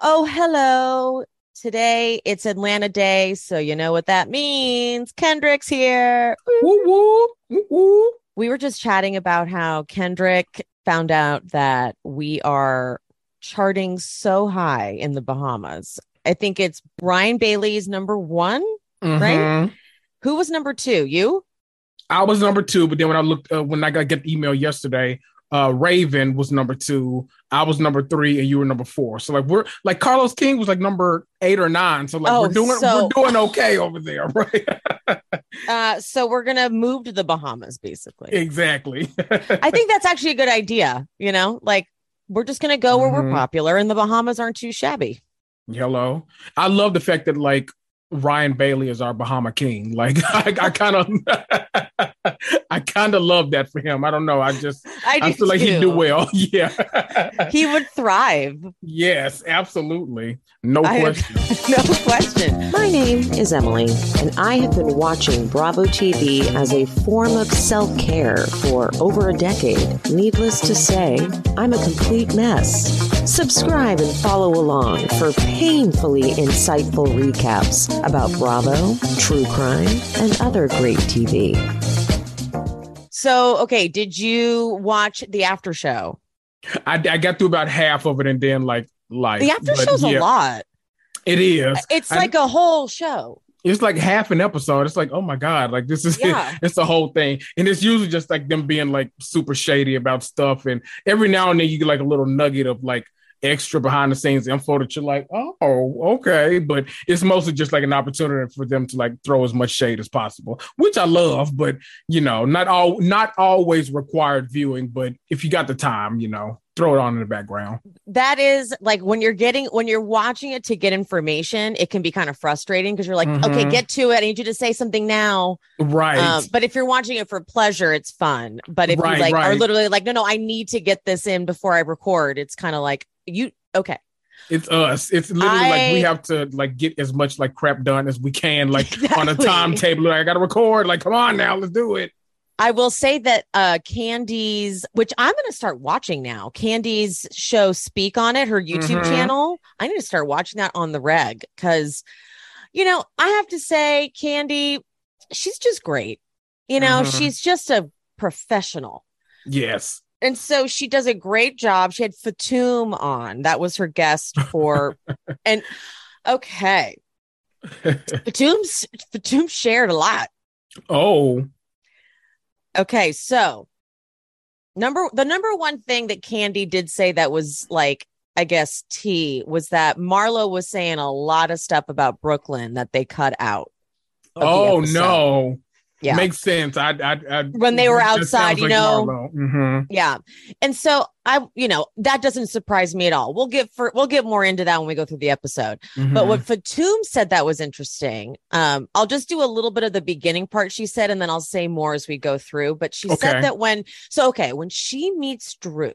Oh, hello. Today it's Atlanta Day, so you know what that means. Kendrick's here. Woo, woo, woo, woo. We were just chatting about how Kendrick found out that we are charting so high in the Bahamas. I think it's Ryan Bailey's number one, right? Mhm. Who was number two? You? I was number two, but then when I looked, uh, when I got get the email yesterday, uh, Raven was number two. I was number three, and you were number four. So like we're like Carlos King was like number eight or nine. So like Oh, we're doing so- we're doing okay over there, right? Uh, so we're gonna move to the Bahamas, basically. exactly. I think that's actually a good idea. You know, like we're just gonna go where we're Mhm. popular, and the Bahamas aren't too shabby. Hello. I love the fact that like Ryan Bailey is our Bahama King. Like I, I kind of, I kind of love that for him. I don't know. I just, I, I do feel like he'd do well. Yeah. He would thrive. yes, absolutely. No I- question. no question. My name is Emily, and I have been watching Bravo TV as a form of self care for over a decade. Needless to say, I'm a complete mess. Subscribe and follow along for painfully insightful recaps about Bravo, true crime, and other great TV. So, okay, did you watch the after show? I, I got through about half of it and then like like The after show's yeah, a lot. It is. It's I- like a whole show. It's like half an episode. It's like, oh my God, like this is Yeah. it's the whole thing. And it's usually just like them being like super shady about stuff. And every now and then you get like a little nugget of like extra behind the scenes info that you're like, oh, okay. But it's mostly just like an opportunity for them to like throw as much shade as possible, which I love, but you know, not all not always required viewing, but if you got the time, you know, throw it on in the background. That is like when you're getting when you're watching it to get information, it can be kind of frustrating because you're like, okay, Mhm. get to it. I need you to say something now. Right. Um, but if you're watching it for pleasure, it's fun. But if Right, you like are literally like, no, no, I need to get this in before I record, it's kind of like you okay. It's us. It's literally like we have to like get as much like crap done as we can, like on a timetable. Like, I gotta record. Like, come on now, let's do it. I will say that uh Kandi's, which I'm going to start watching now, Kandi's show Speak on it, her YouTube Mhm. channel. I need to start watching that on the reg because, you know, I have to say, Kandi, she's just great. You know, Mhm. she's just a professional. Yes. And so she does a great job. She had Fatum on. That was her guest for, and okay. Fatum's, Fatum shared a lot. oh, Okay, so number the number one thing that Kandi did say that was like I guess T was that Marlo was saying a lot of stuff about Brooklyn that they cut out. oh no. Yeah. Makes sense. I, I, I When they were outside, you know. Mhm. Yeah. And so I, you know, that doesn't surprise me at all. We'll get for we'll get more into that when we go through the episode. But Mhm. what Fatum said that was interesting. Um, I'll just do a little bit of the beginning part she said, and then I'll say more as we go through. But she Okay. said that when so okay, when she meets Drew,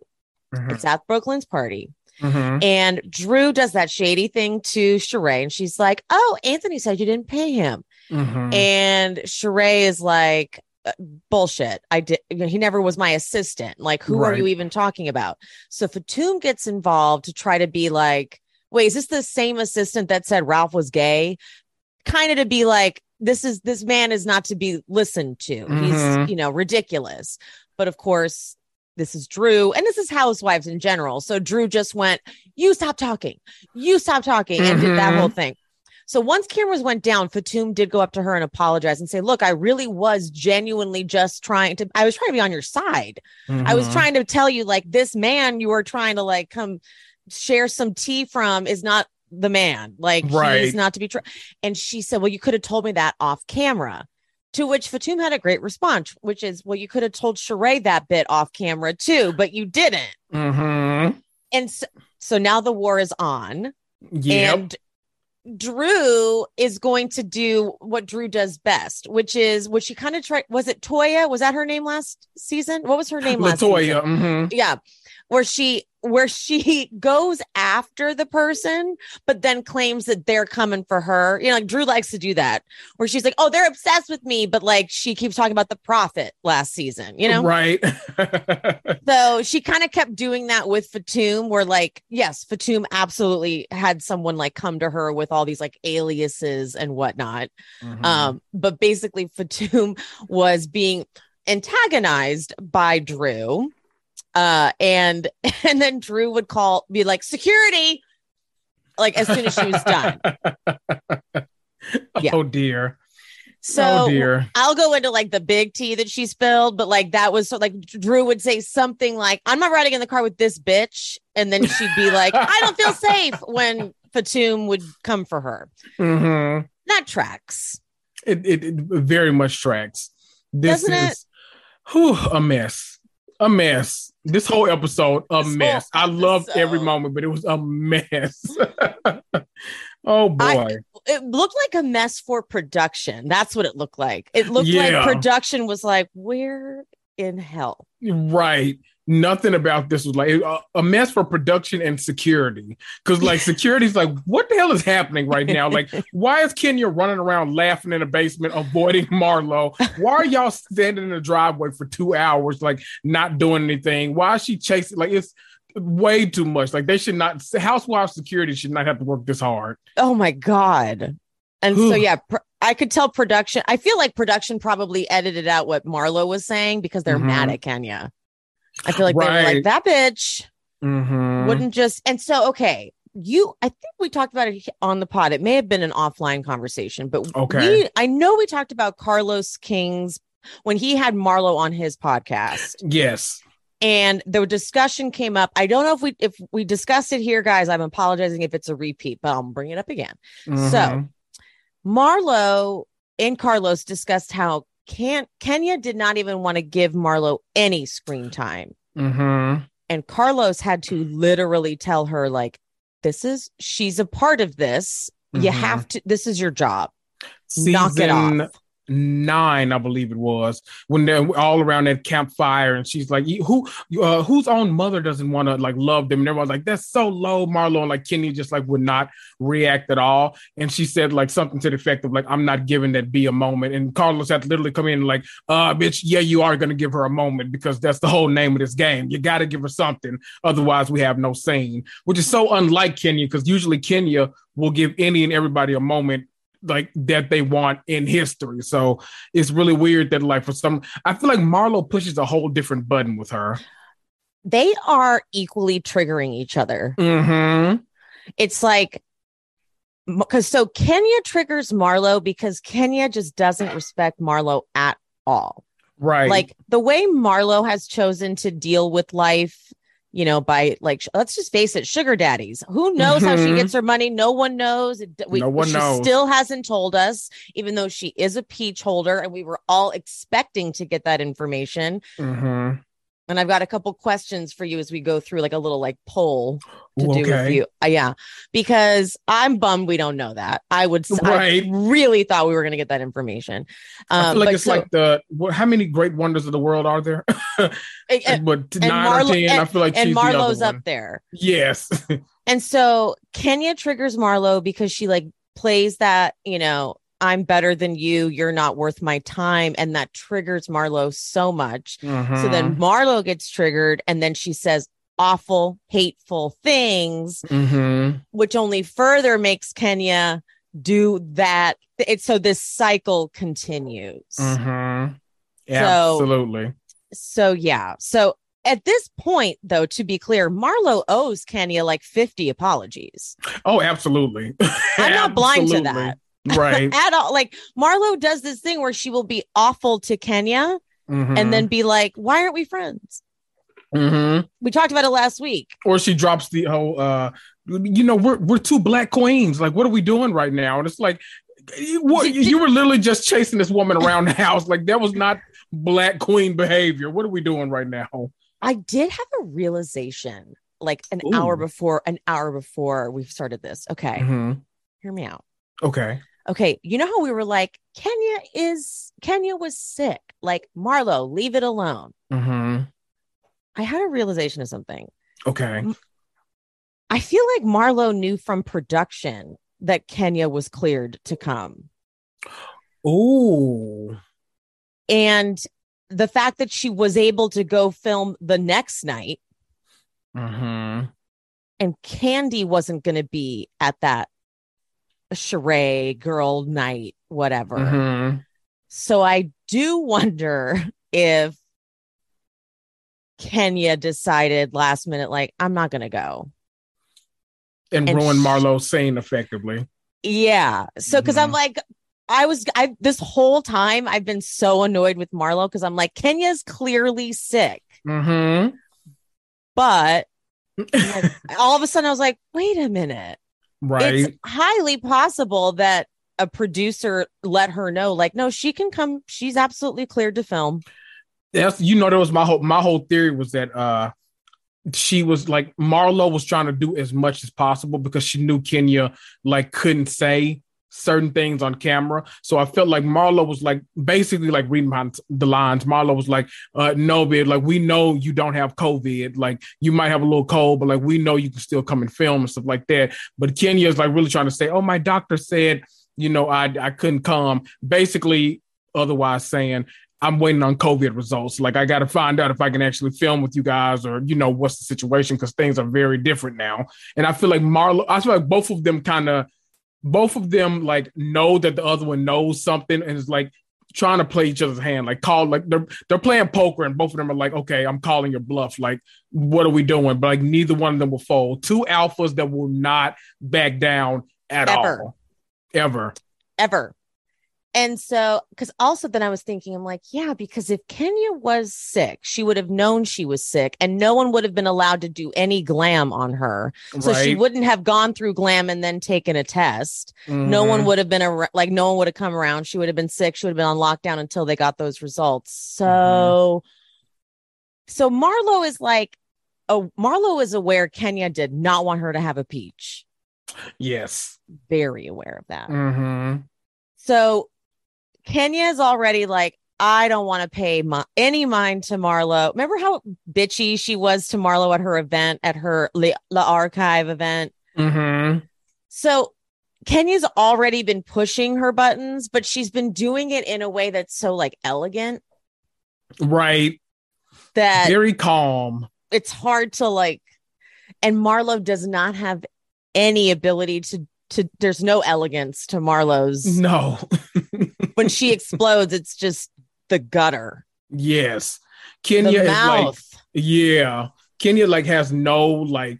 Mhm. it's at Brooklyn's party. Mhm. And Drew does that shady thing to Sheree, and she's like, "Oh, Anthony said you didn't pay him." Mhm. And Sheree is like, "Uh, "Bullshit! I did. you know, He never was my assistant. Like, who are you even talking about?" So Fatum gets involved to try to be like, "Wait, is this the same assistant that said Ralph was gay?" Kind of to be like, "This is this man is not to be listened to. Mhm. He's you know ridiculous." But of course, this is Drew, and this is housewives in general. So Drew just went, You stop talking, you stop talking, and did that Mhm. whole thing. So once cameras went down, Fatum did go up to her and apologize and say, Look, I really was genuinely just trying to, I was trying to be on your side. I was Mhm. trying to tell you, like, this man you were trying to like come share some tea from is not the man. Like, he's Right. not to be true. And she said, Well, you could have told me that off camera. To which Fatum had a great response, which is, Well, you could have told Sheree that bit off camera too, but you didn't. Mhm. And so, so now the war is on. Yep. And Drew is going to do what Drew does best, which is what she kind of tried. Was it Toya? Was that her name last season? What was her name last season? Latoya. hmm Yeah. Where she where she goes after the person, but then claims that they're coming for her. You know, like Drew likes to do that, where she's like, Oh, they're obsessed with me, but like she keeps talking about the prophet last season, you know? Right. So she kind of kept doing that with Fatum, where like, yes, Fatum absolutely had someone like come to her with all these like aliases and whatnot. Mhm. Um, but basically Fatum was being antagonized by Drew. Uh, and and then Drew would call be like security, like as soon as she was done. yeah. Oh dear. So oh dear. I'll go into like the big tea that she spilled, but like that was so like Drew would say something like, I'm not riding in the car with this bitch. And then she'd be like, I don't feel safe when Fatum would come for her. Mm-hmm. That tracks. It, it it very much tracks. This Doesn't it? is whew, a mess. A mess. This whole episode, a This mess. I loved every moment, but it was a mess. oh boy. I- It looked like a mess for production. That's what it looked like. It looked Yeah. like production was like, where in hell? Right. Nothing about this was like a, mess for production and security. Because like security's like, what the hell is happening right now? Like, why is Kenya running around laughing in the basement, avoiding Marlo? Why are y'all standing in the driveway for two hours, like not doing anything? Why is she chasing? Like, it's way too much. Like, they should not. Housewife security should not have to work this hard. Oh my God. And so, yeah, pr- I could tell production. I feel like production probably edited out what Marlo was saying because they're Mhm. mad at Kenya. I feel like they were like, that bitch Mhm. wouldn't just. And so, okay, you, I think we talked about it on the pod. It may have been an offline conversation, but Okay. we, I know we talked about Carlos King's when he had Marlo on his podcast Yes. and the discussion came up. I don't know if we, if we discussed it here, guys. I'm apologizing if it's a repeat, but I'll bring it up again. So Mhm. Marlo and Carlos discussed how can Kenya did not even want to give Marlo any screen time. Mhm. And Carlos had to literally tell her, like, this is she's a part of this. You Mhm. have to, this is your job. Knock it off. Nine, I believe it was, when they're all around that campfire, and she's like, "Who, uh, whose own mother doesn't want to like love them?" And everyone's like, "That's so low." Marlo and like Kenny just like would not react at all, and she said like something to the effect of like, "I'm not giving that B a moment," and Carlos had to literally come in and like, "Uh, bitch, yeah, you are gonna give her a moment because that's the whole name of this game. You got to give her something, otherwise we have no scene." Which is so unlike Kenya because usually Kenya will give any and everybody a moment like that they want in history. So it's really weird that like for some I feel like Marlo pushes a whole different button with her. They are equally triggering each other. Mm-hmm. It's like, because so Kenya triggers Marlo because Kenya just doesn't respect Marlo at all. Right. like the way Marlo has chosen to deal with life, you know, by like, let's just face it, sugar daddies. Who knows how she Mhm. gets her money? No one knows. We, No one she knows. still hasn't told us, even though she is a peach holder, and we were all expecting to get that information. mm-hmm. And I've got a couple questions for you as we go through like a little like poll to Ooh, do with you. Uh, yeah, because I'm bummed we don't know that. I would, Right. I really thought we were going to get that information. Um, I feel like it's so- like the what, how many great wonders of the world are there? and- and- but and nine Marlo- or ten. I feel like and she's the Marlo's up there. Yes. And so Kenya triggers Marlo because she like plays that, you know, I'm better than you, you're not worth my time. And that triggers Marlo so much. Mhm. So then Marlo gets triggered and then she says awful, hateful things, Mhm. which only further makes Kenya do that. It's so this cycle continues. Mhm. So- Absolutely. So yeah. So at this point, though, to be clear, Marlo owes Kenya like 50 apologies. Oh, absolutely. I'm not blind to that. Right. at all. Like Marlo does this thing where she will be awful to Kenya Mhm. and then be like, "Why aren't we friends?" Mhm. We talked about it last week. or she drops the whole uh you know we're we're two black queens like what are we doing right now and it's like you, what, Did- you were literally just chasing this woman around the house like that was not black queen behavior what are we doing right now I did have a realization like an hour before an hour before we started this. Okay, Mhm. hear me out. Okay. Okay, you know how we were like Kenya is Kenya was sick. Like Marlo, leave it alone. hmm I had a realization of something. Okay. I feel like Marlo knew from production that Kenya was cleared to come. Ooh. And the fact that she was able to go film the next night hmm and Kandi wasn't going to be at that charade girl night, whatever. hmm So I do wonder if Kenya decided last minute, like, I'm not going to go. And, And ruin sh- Marlo's scene effectively. Yeah. So, because I'm Mhm. like, I was, I, this whole time I've been so annoyed with Marlo because I'm like, Kenya's clearly sick. hmm But like, all of a sudden I was like, wait a minute. right. It's highly possible that a producer let her know, like, no, she can come. She's absolutely cleared to film. That's you know that was my whole my whole theory was that uh she was like Marlo was trying to do as much as possible because she knew Kenya like couldn't say certain things on camera. So I felt like Marlo was like basically like reading behind the lines. Marlo was like, uh no, babe, like we know you don't have COVID. Like you might have a little cold, but like we know you can still come and film and stuff like that. But Kenya is like really trying to say, Oh, my doctor said, you know, I I couldn't come. Basically, otherwise saying I'm waiting on COVID results. Like I got to find out if I can actually film with you guys, or you know what's the situation because things are very different now. And I feel like Marlo, I feel like both of them kind of, both of them like know that the other one knows something and is like trying to play each other's hand. Like call, like they're they're playing poker, and both of them are like, okay, I'm calling your bluff. Like what are we doing? But like neither one of them will fold. Two alphas that will not back down at Ever. all, ever. ever. And so, because also then I was thinking, I'm like, yeah, because if Kenya was sick, she would have known she was sick and no one would have been allowed to do any glam on her. So she wouldn't have gone through glam and then taken a test. No one Mhm. would have been ar- like, no one would have come around. She would have been sick. She would have been on lockdown until they got those results. So, so Marlo is like, oh, Marlo is aware Kenya did not want her to have a peach. Yes. Very aware of that. hmm So Kenya is already like, I don't want to pay my, any mind to Marlo. Remember how bitchy she was to Marlo at her event, at her La, La Archive event? hmm So Kenya's already been pushing her buttons, but she's been doing it in a way that's so like elegant Right. that Very calm. it's hard to like. And Marlo does not have any ability to to. There's no elegance to Marlo's. No. When she explodes, it's just the gutter, yes. Kenya is like, yeah. Kenya like has no like,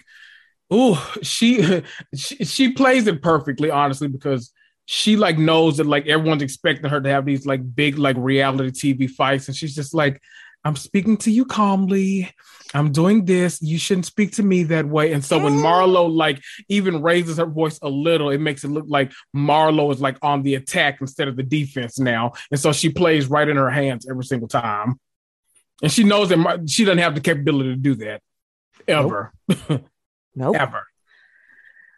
ooh, she, she she plays it perfectly, honestly, because she like knows that like everyone's expecting her to have these like big like reality TV fights, and she's just like, I'm speaking to you calmly. I'm doing this. You shouldn't speak to me that way. And so when Marlo mm. like even raises her voice a little, it makes it look like Marlo is like on the attack instead of the defense now. And so she plays right in her hands every single time. And she knows that Mar- she doesn't have the capability to do that ever, nope. ever.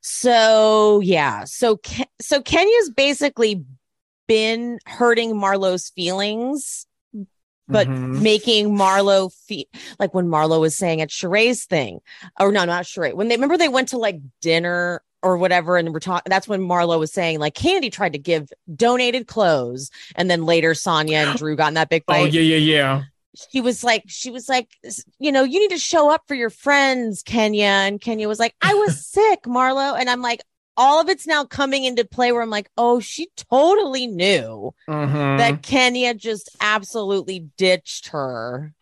So yeah, so so Kenya's basically been hurting Marlo's feelings, but Mhm. making Marlo feel like when Marlo was saying at Sheree's thing, or no, not Sheree. When they remember they went to like dinner or whatever, and we're talking. That's when Marlo was saying like Kandi tried to give donated clothes, and then later Sanya and Drew got in that big fight. oh yeah, yeah, yeah. She was like, she was like, you know, you need to show up for your friends, Kenya. And Kenya was like, I was sick, Marlo. And I'm like, all of it's now coming into play where I'm like, oh, she totally knew Mhm. that Kenya just absolutely ditched her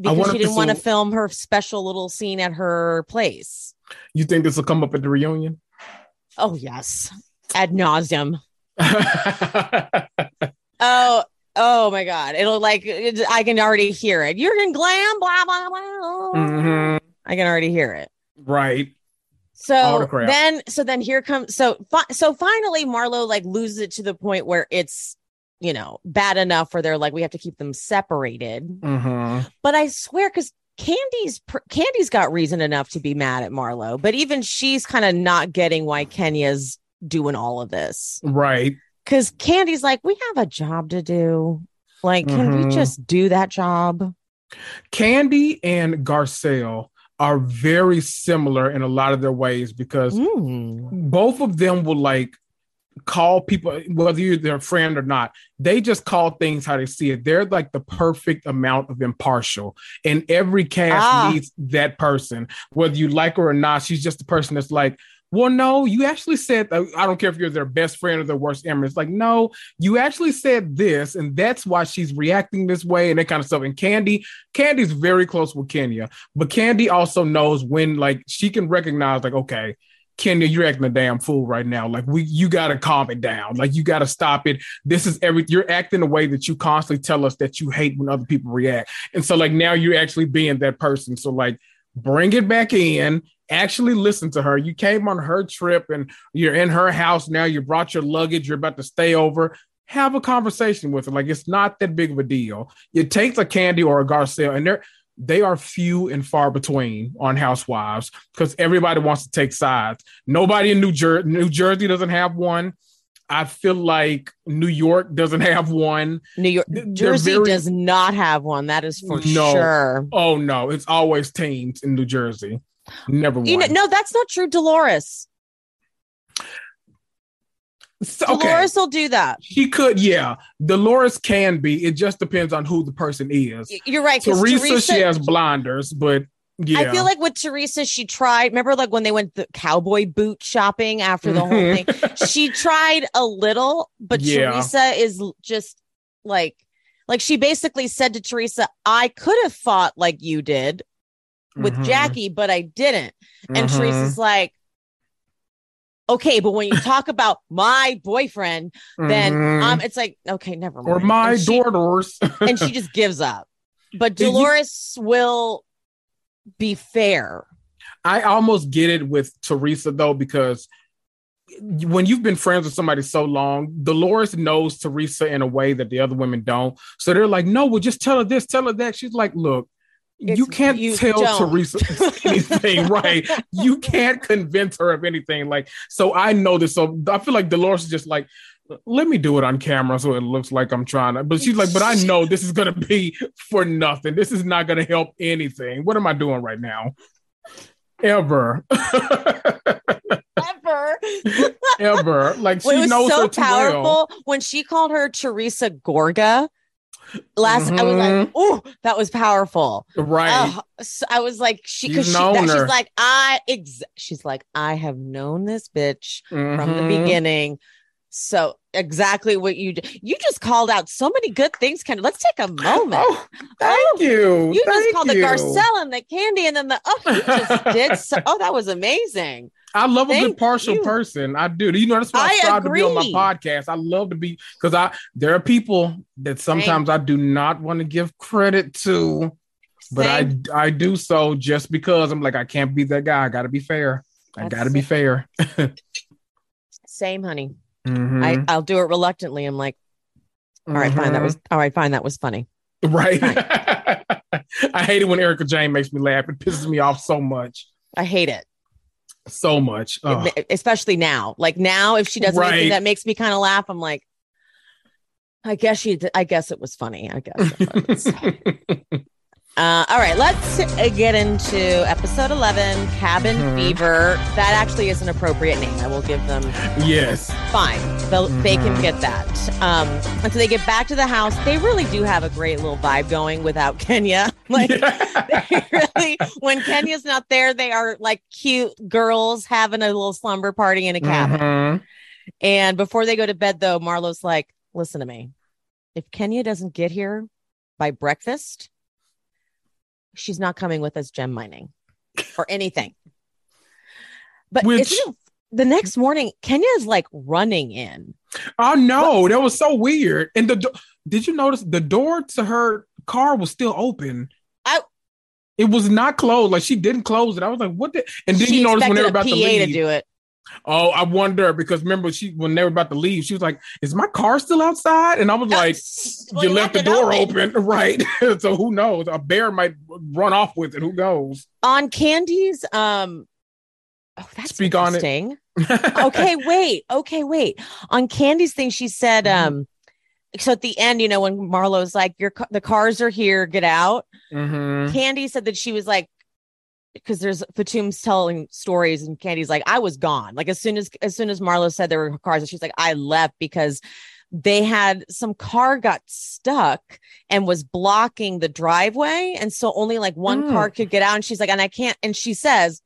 because she didn't want to film her special little scene at her place. you think this will come up at the reunion? Oh, yes. Ad nauseum. Oh, oh my God. It'll like, it, I can already hear it. You're in glam, blah, blah, blah. Mhm. I can already hear it. Right. So the then, so then here comes, so, fi- so finally Marlo like loses it to the point where it's, you know, bad enough where they're like, we have to keep them separated. Mhm. But I swear, because Kandi's pr- Kandi's got reason enough to be mad at Marlo, but even she's kind of not getting why Kenya's doing all of this. Right. Because Kandi's like, we have a job to do. Like, can we Mhm. just do that job? Kandi and Garcelle are very similar in a lot of their ways because Mm. both of them will like call people whether you're their friend or not they just call things how they see it they're like the perfect amount of impartial and every cast Ah. needs that person whether you like her or not she's just the person that's like well no you actually said i don't care if you're their best friend or their worst enemy it's like no you actually said this and that's why she's reacting this way and that kind of stuff and kandi kandi's very close with kenya but kandi also knows when like she can recognize like okay Kenya, you're acting a damn fool right now. Like we, you gotta calm it down. Like you gotta stop it. This is every. You're acting the way that you constantly tell us that you hate when other people react. And so, like now, you're actually being that person. So, like, bring it back in. Actually, listen to her. You came on her trip, and you're in her house now. You brought your luggage. You're about to stay over. Have a conversation with her. Like it's not that big of a deal. You take a Kandi or a Garcelle, and they're they are few and far between on Housewives because everybody wants to take sides. Nobody in New Jersey, New Jersey doesn't have one. I feel like New York doesn't have one. New York, Jersey very- does not have one. That is for No. sure. Oh no, it's always teams in New Jersey. Never one. You know, no, that's not true. Dolores, So- okay. Dolores will do that. She could, yeah. Dolores can be. It just depends on who the person is. You're right. Teresa, she has blinders, but yeah. I feel like with Teresa, she tried. Remember, like when they went the cowboy boot shopping after the whole thing, mm-hmm. she tried a little, but Yeah. Teresa is just like, like she basically said to Teresa, "I could have fought like you did with Mhm. Jackie, but I didn't." And Mhm. Teresa's like, "Okay, but when you talk about my boyfriend, then Mhm. um, it's like, okay, never mind." or my and she, daughters. and she just gives up. But You- Dolores will be fair. I almost get it with Teresa though, because when you've been friends with somebody so long, Dolores knows Teresa in a way that the other women don't. So they're like, no, well, just tell her this, tell her that. She's like, look, you can't you tell don't. Teresa anything, right? You can't convince her of anything. Like, so I know this. So I feel like Dolores is just like, let me do it on camera so it looks like I'm trying to. But she's like, but I know this is gonna be for nothing. This is not gonna help anything. What am I doing right now? Ever. Ever. Ever. Like she Well, it was knows so her too powerful well. when she called her Teresa Gorga. Last, I was like, "Oh, that was powerful." Mm-hmm. Right. Oh, so I was like, "She," because she, that, she's like, "I," ex- she's like, "I have known this bitch from the Mhm. beginning." So exactly what you you just called out so many good things. Kind of. Let's take a moment. Oh, thank you. you just Thank called the you. Garcelle and the kandi, and then the oh, you just did. So, oh, that was amazing. I love a good partial you. person. I do. You know, that's why I, I strive to be on my podcast. I love to be because I there are people that sometimes I do not want to give credit to, but. I I do so just because I'm like I can't be that guy. I got to be fair. I got to be fair. Same, honey. Mhm. I, I'll do it reluctantly. I'm like, all right, fine. That was all right, fine. That was funny. right. I hate it when Erika Jayne makes me laugh. It pisses me off so much, I hate it. So much. Ugh. Especially now. Like now, if she does Right. anything that makes me kind of laugh, I'm like, I guess she. I guess it was funny. I guess. Uh, all right, let's get into episode 11, Cabin Mhm. Fever. That actually is an appropriate name. I will give them yes. fine. They'll, They can Mhm. get that. Um, and so they get back to the house. They really do have a great little vibe going without Kenya. Like they really, when Kenya's not there, they are like cute girls having a little slumber party in a cabin. Mhm. And before they go to bed, though, Marlo's like, listen to me. If Kenya doesn't get here by breakfast, she's not coming with us gem mining or anything. But Which- the next morning, Kenya is like running in. Oh no, that was so weird. And the do- did you notice the door to her car was still open? I- it was not closed. Like she didn't close it. I was like, what? The? And then she you notice when they were a about PA to leave. to do it. Oh, I wonder because remember she when they were about to leave, she was like, "Is my car still outside?" And I was like, Well, "You you left the left it door open." open, right?" so who knows? A bear might run off with it. Who knows? On Kandi's um Oh, that's Speak on it. okay, wait. Okay, wait. On Kandi's thing, she said, Mhm. um, so at the end, you know, when Marlo's like, Your the cars are here, get out. Mhm. Kandi said that she was like, because there's Fatum's telling stories, and Kandi's like, I was gone. Like as soon as as soon as Marlo said there were cars, she's like, I left because they had some car got stuck and was blocking the driveway, and so only like one Mm. car could get out. And she's like, and I can't. And she says,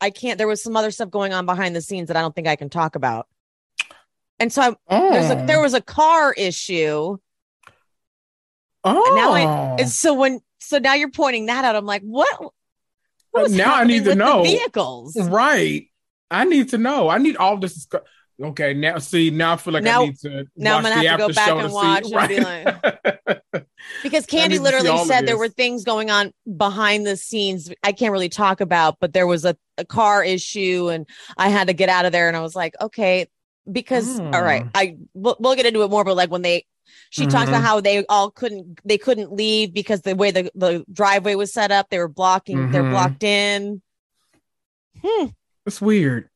I can't. There was some other stuff going on behind the scenes that I don't think I can talk about. And so I, Oh, there's a there was a car issue. oh. now I- And so when so now you're pointing that out, I'm like, what? Now I need to know. vehicles. right. I need to know. I need all this. Okay, now see. Now I feel like Now- I need to. now I'm watch gonna the have to go back and see- watch and be right. Because Kandi need to see all literally said there were things going on behind the scenes I can't really talk about, but there was a, a car issue and I had to get out of there. And I was like, okay, because all right, Hmm. I we'll, we'll get into it more, but like when they she talks about Mhm. how they all couldn't they couldn't leave because the way the, the driveway was set up, they were blocking, they're Mhm. blocked in. Hmm. It's weird.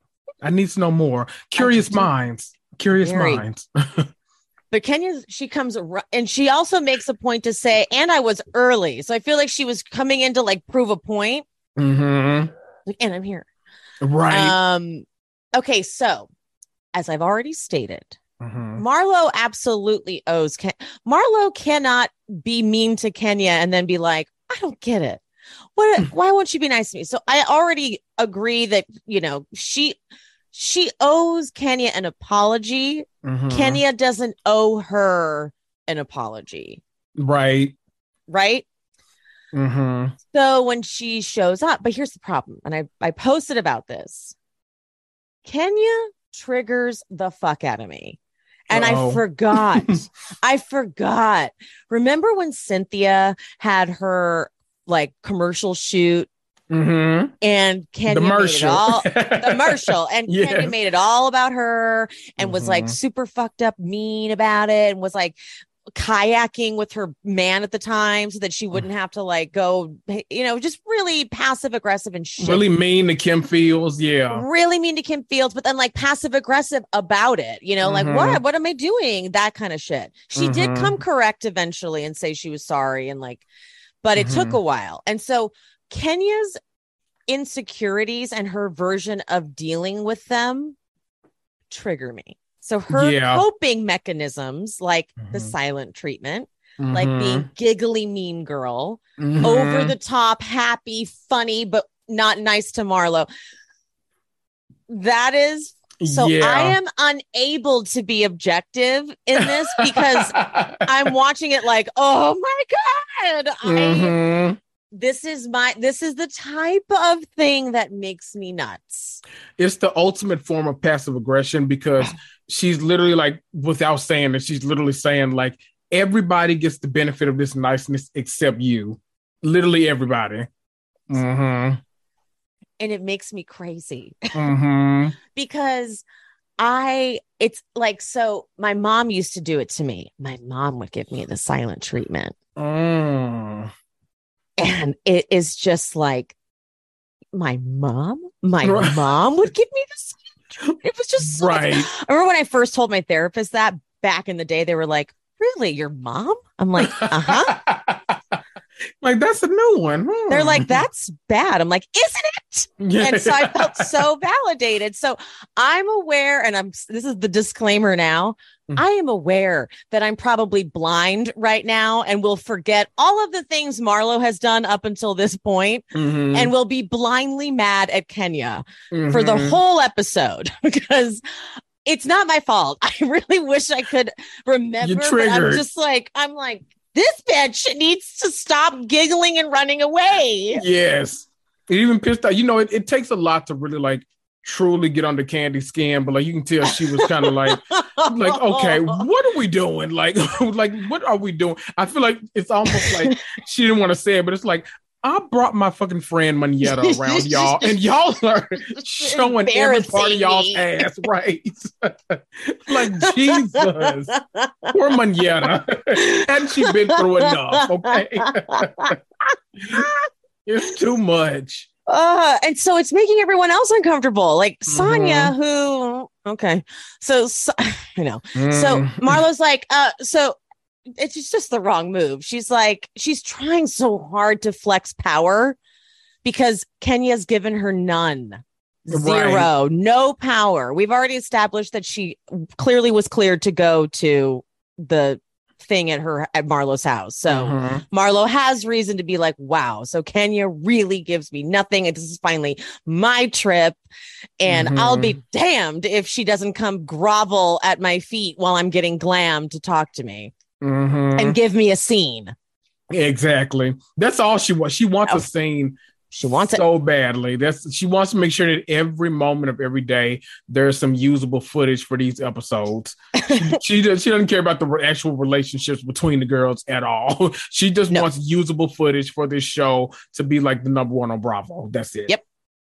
I need to know more. Curious minds. Curious Very. minds. But Kenya, she comes and she also makes a point to say, and I was early. So I feel like she was coming in to like prove a point. hmm Like, and I'm here. Right. Um, okay, so as I've already stated, Mhm. Marlo absolutely owes Ken. Marlo cannot be mean to Kenya and then be like, I don't get it. What? Why won't you be nice to me? So I already agree that you know she she owes Kenya an apology. Mhm. Kenya doesn't owe her an apology, Right. right? hmm So when she shows up, but here's the problem, and I I posted about this. Kenya triggers the fuck out of me. And Uh-oh. I forgot. I forgot. Remember when Cynthia had her like commercial shoot hmm and Kenya the made it all the commercial and. Kenya made it all about her and was like Mhm. super fucked up mean about it and was like kayaking with her man at the time so that she wouldn't have to like go you know just really passive aggressive and shit really mean to Kim Fields. Yeah. really mean to Kim Fields, but then like passive aggressive about it, you know, like Mhm. what what am I doing? That kind of shit. She did Mhm. come correct eventually and say she was sorry and like, but it took Mhm. a while. And so Kenya's insecurities and her version of dealing with them trigger me. So her Yeah. coping mechanisms, like the Mhm. silent treatment, like Mhm. being giggly mean girl, Mhm. over the top, happy, funny, but not nice to Marlo. That is so yeah. I am unable to be objective in this because I'm watching it like, oh my God. I Mhm. this is my this is the type of thing that makes me nuts. it's the ultimate form of passive aggression because she's literally like without saying it she's literally saying like everybody gets the benefit of this niceness except you literally everybody mm-hmm. And it makes me crazy Mm-hmm. because I it's like so my mom used to do it to me. My mom would give me the silent treatment. Mm. and it is just like my mom my mom would give me this it was just so right. I remember when i first told my therapist that back in the day they were like really? Your mom? I'm like uh-huh like that's a new one Hmm. they're like that's bad i'm like isn't it yeah. and so i felt so validated so i'm aware and i'm this is the disclaimer now Mhm. i am aware that i'm probably blind right now and will forget all of the things marlo has done up until this point Mhm. and will be blindly mad at Kenya for the Mhm. whole episode because it's not my fault. I really wish I could remember, but I'm just like, I'm like, this bitch needs to stop giggling and running away. Yes. It even pissed out. You know, it, it takes a lot to really like truly get under Kandi's skin, but like you can tell she was kind of like, like, okay, what are we doing? Like, like, what are we doing? I feel like it's almost like she didn't want to say it, but it's like I brought my fucking friend Monyetta around y'all, and y'all are showing every part of y'all's ass, right? like Jesus, poor Monyetta, hadn't she been through enough? Okay, it's too much. Uh, and so it's making everyone else uncomfortable. Like Sanya, mm-hmm. who okay, so, so you know, mm. so Marlo's like, uh, so it's just the wrong move. She's like, she's trying so hard to flex power because Kenya's given her none. Zero, right. no power. We've already established that she clearly was cleared to go to the thing at her at Marlo's house. So mm-hmm. Marlo has reason to be like, wow, so Kenya really gives me nothing. And this is finally my trip. And mm-hmm. I'll be damned if she doesn't come grovel at my feet while I'm getting glam to talk to me mm-hmm. and give me a scene. Exactly. That's all she wants. She wants oh. a scene. She wants so it. badly. That's she wants to make sure that every moment of every day there's some usable footage for these episodes. she, she, does, she doesn't care about the actual relationships between the girls at all. she just no. wants usable footage for this show to be like the number one on Bravo. That's it. Yep.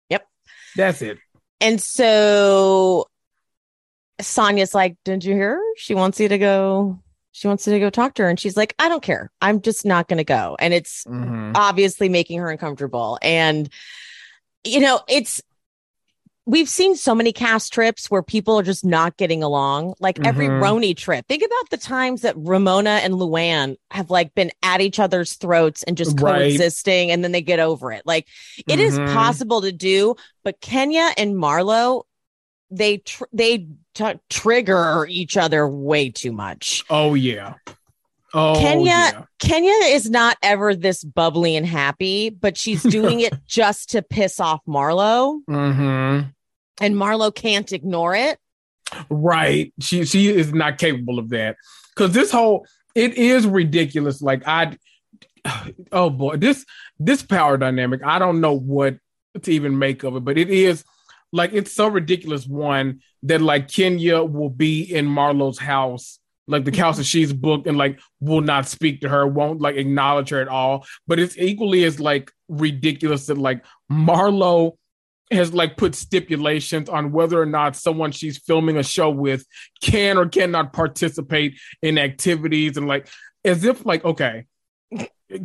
Yep. That's it. And so Sanya's like, Didn't you hear? She wants you to go she wants to go talk to her and she's like i don't care i'm just not going to go and it's mm-hmm. obviously making her uncomfortable and you know it's we've seen so many cast trips where people are just not getting along like mm-hmm. every RHONY trip think about the times that ramona and luann have like been at each other's throats and just right. coexisting and then they get over it like it mm-hmm. is possible to do but kenya and marlo they tr- they t- trigger each other way too much. Oh yeah. Oh, Kenya yeah. Kenya is not ever this bubbly and happy, but she's doing it just to piss off Marlo. Mm-hmm. And Marlo can't ignore it. Right. She she is not capable of that. Cause this whole it is ridiculous. Like I oh boy, this this power dynamic, I don't know what to even make of it, but it is like it's so ridiculous. One that like Kenya will be in Marlo's house, like the house that mm-hmm. she's booked, and like will not speak to her, won't like acknowledge her at all. But it's equally as like ridiculous that like Marlo has like put stipulations on whether or not someone she's filming a show with can or cannot participate in activities and like as if like okay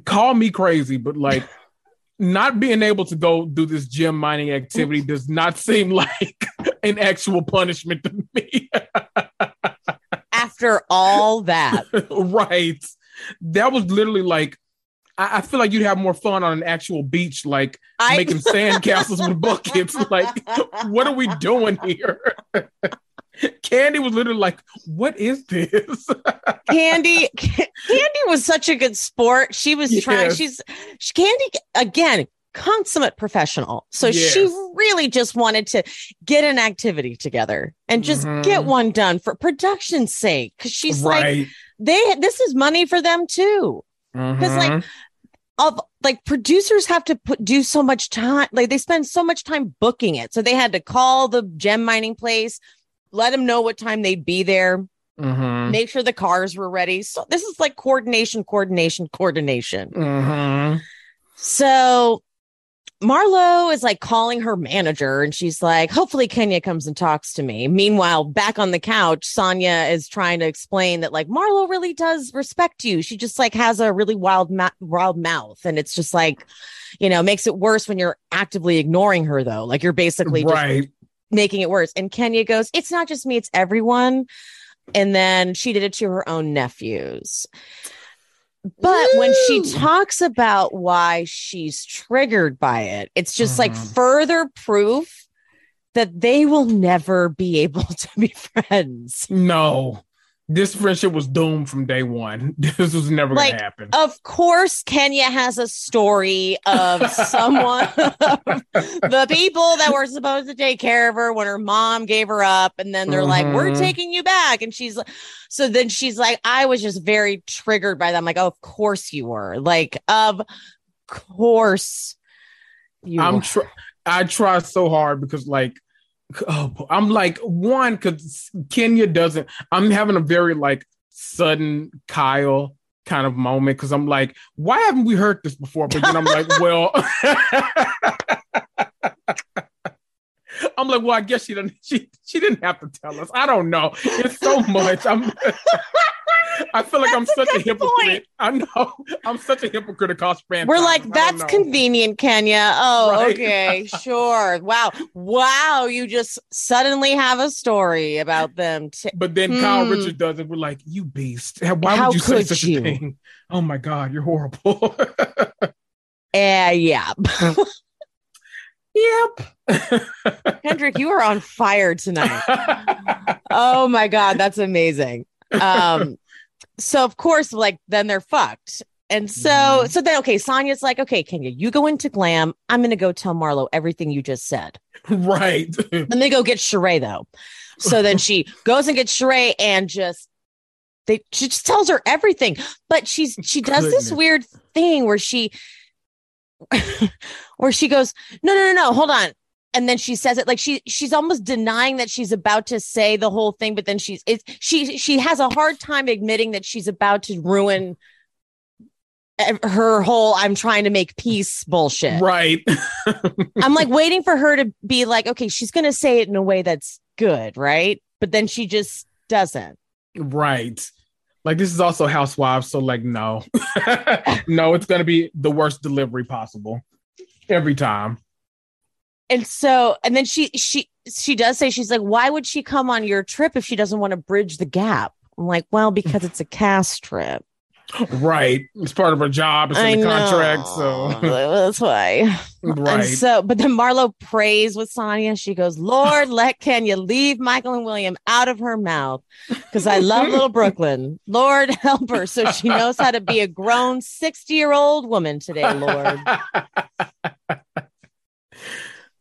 call me crazy but like not being able to go do this gem mining activity does not seem like an actual punishment to me. After all that. right. That was literally like, I, I, feel like you'd have more fun on an actual beach, like I... making sand castles with buckets. Like, what are we doing here? Kandi was literally like, "What is this?" Kandi, Kandi was such a good sport. She was yes. trying. She's she, Kandi again, consummate professional. So yes. she really just wanted to get an activity together and just mm-hmm. get one done for production's sake. Because she's right. like, they this is money for them too. Because mm-hmm. like of like producers have to put do so much time like they spend so much time booking it so they had to call the gem mining place let them know what time they'd be there, mm-hmm. make sure the cars were ready. So this is like coordination, coordination, coordination. Mm-hmm. So Marlo is like calling her manager and she's like, hopefully Kenya comes and talks to me. Meanwhile, back on the couch, Sanya is trying to explain that like Marlo really does respect you. She just like has a really wild, ma- wild mouth. And it's just like, you know, makes it worse when you're actively ignoring her though. Like you're basically right. Just making it worse. And Kenya goes, It's not just me, it's everyone. And then she did it to her own nephews. But Woo! when she talks about why she's triggered by it, it's just like mm-hmm. further proof that they will never be able to be friends. No this friendship was doomed from day one. This was never like, gonna happen. Of course, Kenya has a story of someone, the people that were supposed to take care of her when her mom gave her up, and then they're mm-hmm. like, "We're mm-hmm. taking you back," and she's like, so then she's like, "I was just very triggered by them." Like, oh, of course you were. Like, of course you. I'm tr- I try so hard because like oh, I'm like one because Kenya doesn't. I'm having a very like sudden Kyle kind of moment because I'm like, why haven't we heard this before? But then I'm like, well, I'm like, well, I guess she didn't. She she didn't have to tell us. I don't know. It's so much. I'm. I feel like that's I'm such a, a hypocrite. Point. I know I'm such a hypocrite across franchise. We're like, that's convenient, Kenya. Oh, right? okay, sure. Wow, wow. You just suddenly have a story about them. T- but then hmm. Kyle Richards does it. We're like, you beast. Why How would you say such you? a thing? Oh my god, you're horrible. uh, yeah. Yep. Kendrick, you are on fire tonight. oh my God, that's amazing. Um, so of course, like then they're fucked. And so, mm-hmm. so then, okay, Sanya's like, okay, Kenya, you go into glam. I'm going to go tell Marlo everything you just said. Right. Let me go get Sheree though. So then she goes and gets Sheree and just, they, she just tells her everything. But she's, she does Goodness. this weird thing where she, where she goes, no, no, no, no, hold on. And then she says it like she she's almost denying that she's about to say the whole thing, but then she's it's she she has a hard time admitting that she's about to ruin her whole I'm trying to make peace bullshit. Right. I'm like waiting for her to be like, okay, she's gonna say it in a way that's good, right? But then she just doesn't. Right. Like this is also Housewives, so like no, no, it's gonna be the worst delivery possible every time. And so, and then she she she does say she's like, why would she come on your trip if she doesn't want to bridge the gap? I'm like, well, because it's a cast trip. Right. It's part of her job. It's in I the know. contract. So that's why. Right. And so, but then Marlo prays with Sanya. She goes, Lord, let Kenya leave Michael and William out of her mouth because I love little Brooklyn. Lord, help her so she knows how to be a grown 60 year old woman today, Lord.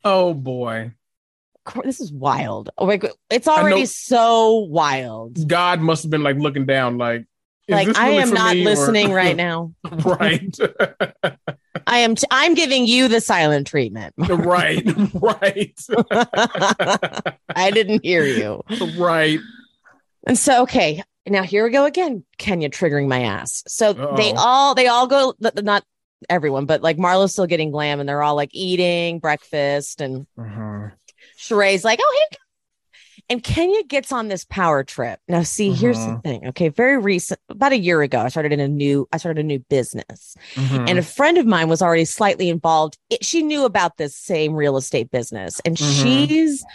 oh, boy this is wild. Oh my god, it's already so wild. God must have been like looking down, like like I am not listening or... right now. right. I am. T- I'm giving you the silent treatment. right. Right. I didn't hear you. Right. And so, okay, now here we go again. Kenya triggering my ass. So Uh-oh. they all they all go not everyone, but like Marlo's still getting glam, and they're all like eating breakfast, and uh-huh. Sheree's like, "Oh, hey, and Kenya gets on this power trip. Now, see, here's the mm-hmm. thing. Okay. Very recent, about a year ago, I started in a new, I started a new business. Mm-hmm. And a friend of mine was already slightly involved. It, she knew about this same real estate business. And mm-hmm. she's,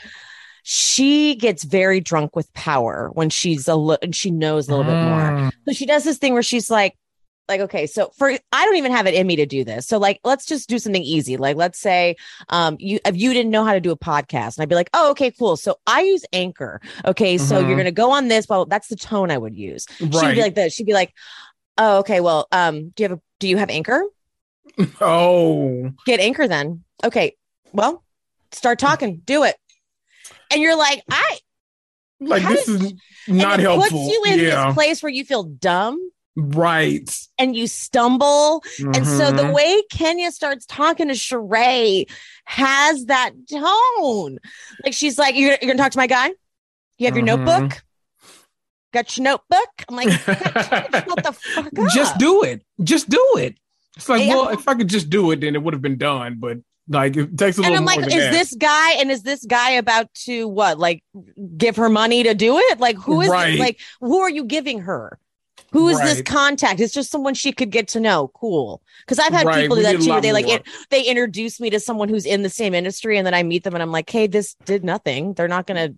she gets very drunk with power when she's a little, and she knows a little bit more. Mm. So she does this thing where she's like, like okay so for i don't even have it in me to do this. So like let's just do something easy. Like let's say um you if you didn't know how to do a podcast and i'd be like oh okay cool. So i use anchor. Okay so mm-hmm. you're gonna go on this well that's the tone i would use. Right. she'd be like this. She'd be like oh okay well um do you have a do you have anchor? Oh. Get anchor then. Okay well start talking. Do it. And you're like i like this is not helpful. puts you in yeah. this place where you feel dumb Right. And you stumble. Mm-hmm. And so the mm-hmm. way Kenya starts talking to Sheree has that tone. Like she's like, You're, you're gonna talk to my guy? You have your mm-hmm. notebook? Got your notebook? I'm like, what the fuck up. Just do it. Just do it. It's like, well, if I could just do it, then it would have been done. But like it takes a and little And I'm like, is that. this guy and is this guy about to what? Like give her money to do it? Like who is right. Like who are you giving her? Who is right. this contact? It's just someone she could get to know. Cool. Because I've had right. people do that too. They like it, they introduce me to someone who's in the same industry, and then I meet them, and I'm like, "Hey, this did nothing. They're not gonna."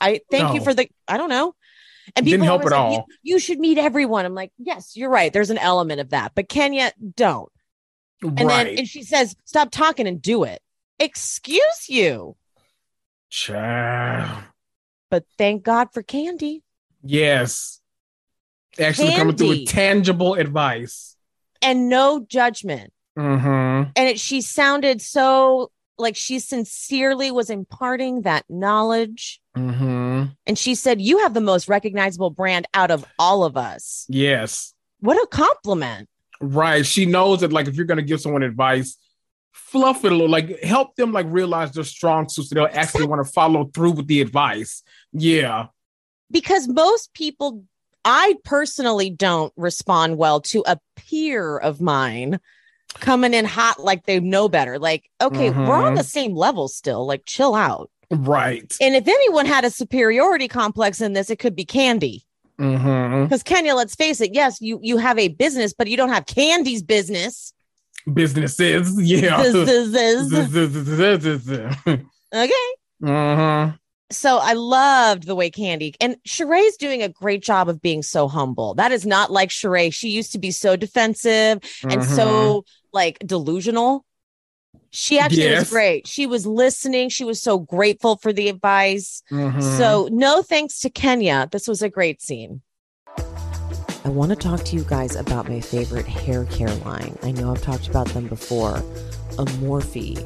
I thank no. you for the. I don't know. And people didn't help at like, all. You, you, should meet everyone. I'm like, yes, you're right. There's an element of that, but Kenya, don't. And right. then and she says, "Stop talking and do it." Excuse you. Ciao. But thank God for Kandi. Yes actually Kandi. coming through with tangible advice and no judgment. Mm-hmm. And it, she sounded so like she sincerely was imparting that knowledge. Mm-hmm. And she said, You have the most recognizable brand out of all of us. Yes. What a compliment. Right. She knows that, like, if you're going to give someone advice, fluff it a little, like, help them, like, realize their strong suits so they'll actually want to follow through with the advice. Yeah. Because most people I personally don't respond well to a peer of mine coming in hot like they know better. Like, okay, we're on Mhm. the same level still. Like, chill out. Right. And if anyone had a superiority complex in this, it could be Kandi. hmm Because Kenya, let's face it, yes, you you have a business, but you don't have Kandi's business. Businesses. Yeah. Businesses. Okay. hmm So I loved the way Kandi and Sheree's doing a great job of being so humble. That is not like Sheree. She used to be so defensive and Mm-hmm. so like delusional. She actually Yes. was great. She was listening. She was so grateful for the advice. Mhm. So no thanks to Kenya. This was a great scene. I want to talk to you guys about my favorite hair care line. I know I've talked about them before. Omorfie,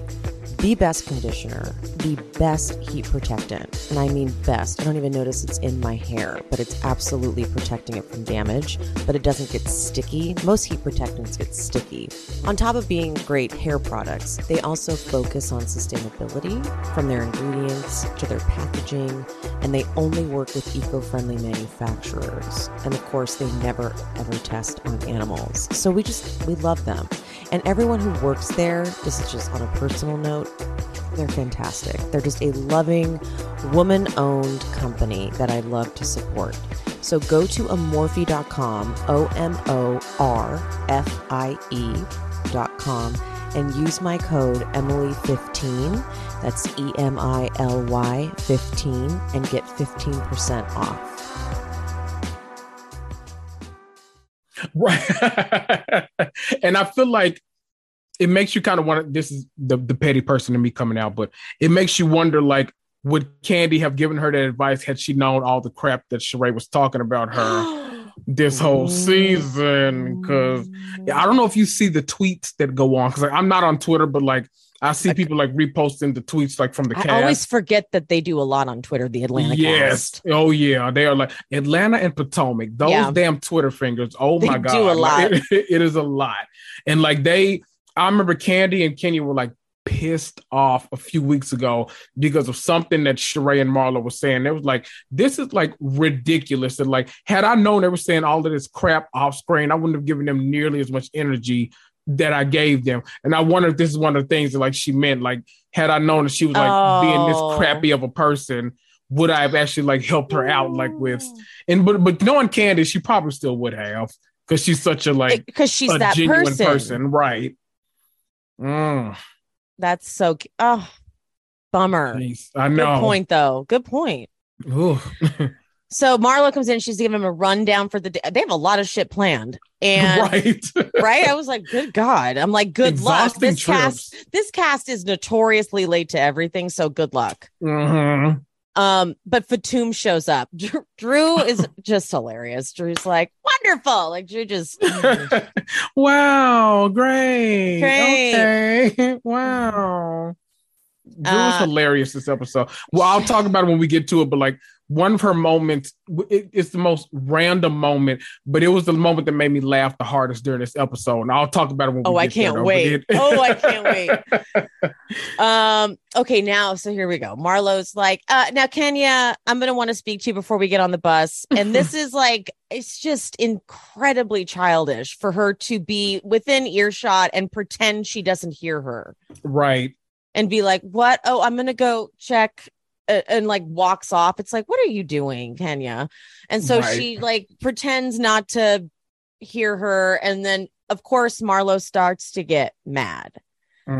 the best conditioner, the best heat protectant. And I mean best. I don't even notice it's in my hair, but it's absolutely protecting it from damage, but it doesn't get sticky. Most heat protectants get sticky. On top of being great hair products, they also focus on sustainability from their ingredients to their packaging, and they only work with eco friendly manufacturers. And of course, they never ever test on animals. So we just, we love them. And everyone who works there, this is just on a personal note, they're fantastic. They're just a loving, woman owned company that I love to support. So go to omorfie.com, O M O R F I E.com, and use my code Emily15. That's E M I L Y 15 and get 15% off. Right. and I feel like it makes you kind of want to, this is the, the petty person in me coming out, but it makes you wonder like, would Kandi have given her that advice had she known all the crap that Sheree was talking about her this whole season? Because I don't know if you see the tweets that go on, because like, I'm not on Twitter, but like I see people like reposting the tweets like from the camera. I always forget that they do a lot on Twitter, the Atlanta yes. cast. Oh yeah. They are like Atlanta and Potomac. Those Yeah. damn Twitter fingers. Oh They my do god. a Like, lot. it- it is a lot. And like they I remember Kandi and Kenya were like pissed off a few weeks ago because of something that Sheree and Marla were saying. It was like, this is like ridiculous. And like, had I known they were saying all of this crap off screen, I wouldn't have given them nearly as much energy that I gave them. And I wonder if this is one of the things that like she meant, like, had I known that she was like being Oh. this crappy of a person, would I have actually like helped her out like with and but but knowing Candace, she probably still would have because she's such a like because she's a that genuine person. person. right? Mm, That's so oh bummer. jeez. I Good point though. Good point. So Marlo comes in, she's giving him a rundown for the day. They have a lot of shit planned. And right. right. I was like, good God. I'm like, good luck. Exhausting This cast, this cast is notoriously late to everything. So good luck. Mhm. Um, but Fatum shows up. Drew, Drew is just hilarious. Drew's like, wonderful. Like Drew just wow, great. Great. Okay. Wow. Drew's Uh, hilarious this episode. Well, I'll talk about it when we get to it, but like one of her moments, it- it's the most random moment, but it was the moment that made me laugh the hardest during this episode. And I'll talk about it when Oh, I there, can't wait. Oh, I can't wait. Um, okay, now so here we go. Marlo's like, uh, now Kenya, I'm gonna want to speak to you before we get on the bus. And this is like it's just incredibly childish for her to be within earshot and pretend she doesn't hear her right. and be like, What? Oh, I'm gonna go check uh, and like walks off. It's like, what are you doing, Kenya? And so Right. she like pretends not to hear her, and then of course Marlo starts to get mad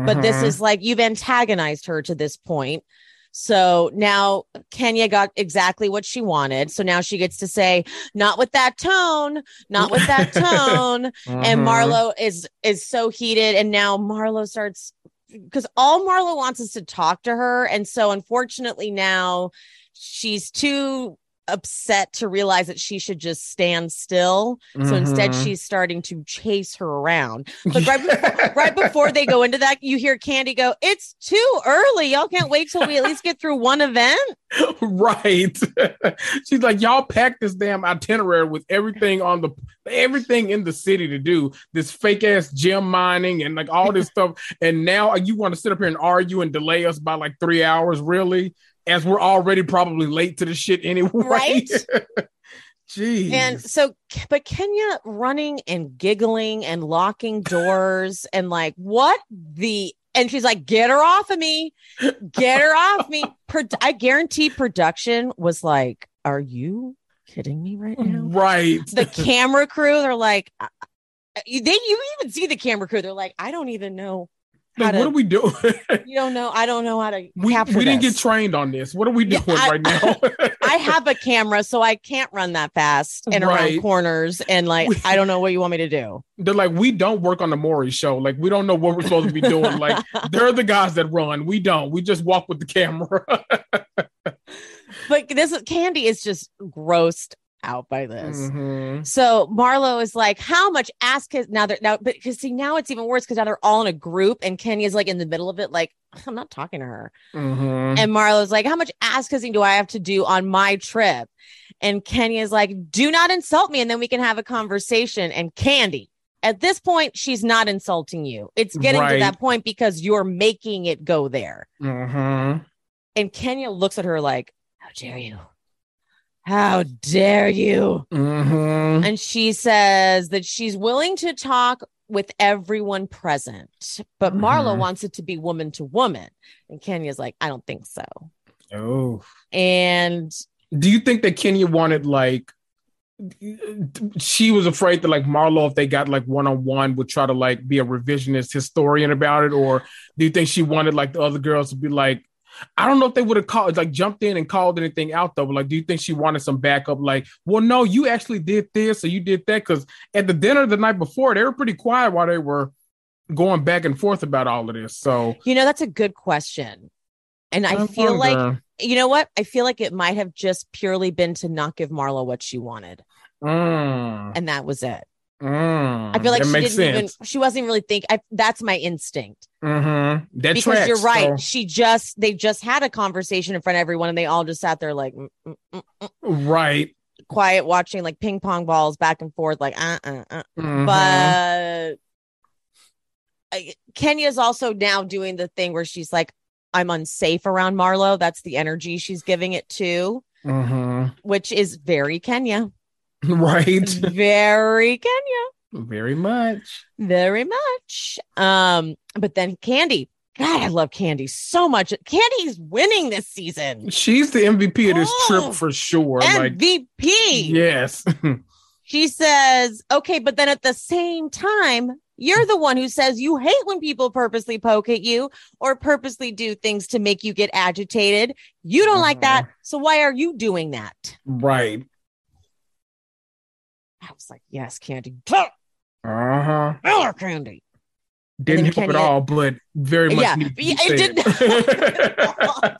but this Mhm. is like you've antagonized her to this point. So now Kenya got exactly what she wanted. So now she gets to say, not with that tone, not with that tone. And Mhm. Marlo is is so heated. And now Marlo starts because all Marlo wants is to talk to her. And so unfortunately now she's too upset to realize that she should just stand still. So instead Mhm. she's starting to chase her around. But right before, right before they go into that, you hear Kandi go, "It's too early. Y'all can't wait till we at least get through one event." right. She's like, y'all packed this damn itinerary with everything on the everything in the city to do this fake ass gem mining and like all this stuff. And now you want to sit up here and argue and delay us by like three hours, really? As we're already probably late to the shit anyway. Right? Jeez. And so, but Kenya running and giggling and locking doors and like, what the? And she's like, get her off of me. Get her off me. Pro- I guarantee production was like, are you kidding me right now? right. The camera crew, they're like, they, you even see the camera crew. They're like, I don't even know. Like, to, what are we doing? you don't know. I don't know how to we capture we didn't this. get trained on this. What are we Yeah, doing I- right now? I have a camera, so I can't run that fast and around corners. And like, We- I don't know what you want me to do. They're like, we don't work on the Maury show. Like, we don't know what we're supposed to be doing. Like, they're the guys that run. We don't. We just walk with the camera. but this Kandi is just grossed out by this. Mhm. So Marlo is like, how much ass kiss now they're now, but because see, now it's even worse because now they're all in a group and Kenya's like in the middle of it, like, I'm not talking to her. Mhm. And Marlo's like, how much ass kissing do I have to do on my trip? And Kenya's like, do not insult me. And then we can have a conversation. And Kandi, at this point, she's not insulting you. It's getting to that point because you're making it go there. Mhm. And Kenya looks at her like, how dare you? How dare you? Mhm. And she says that she's willing to talk with everyone present, but Marlo Mhm. wants it to be woman to woman. And Kenya's like, I don't think so. Oh. And Do you think that Kenya wanted like she was afraid that like Marlo, if they got like one on one, would try to like be a revisionist historian about it, or do you think she wanted like the other girls to be like, I don't know if they would have called like jumped in and called anything out though, but like, do you think she wanted some backup? Like, well, no, you actually did this or you did that because at the dinner the night before they were pretty quiet while they were going back and forth about all of this. So You know, that's a good question. And I feel like, you know what? I feel like it might have just purely been to not give Marlo what she wanted. Mm, And that was it. Mm, I feel like she didn't sense. even, she wasn't really think. I, that's my instinct Mm-hmm. That because tracks, you're right. so- She just, they just had a conversation in front of everyone and they all just sat there like mm, mm, right. quiet, watching like ping pong balls back and forth, like, uh, uh, uh. Mhm. But Kenya's also now doing the thing where she's like, I'm unsafe around Marlo. That's the energy she's giving it to. Mhm. which is very Kenya. right. Very Kenya. Very much. Very much. Um, but then Kandi. God, I love Kandi so much. Kandi's winning this season. She's the MVP of this Oh, trip for sure. Like, MVP. yes. She says, okay, but then at the same time, you're the one who says you hate when people purposely poke at you or purposely do things to make you get agitated. You don't like that. So why are you doing that? right. I was like, yes, Kandi. Uh huh. Killer Kandi. Didn't help at all, but very much. Yeah, needed to yeah, be it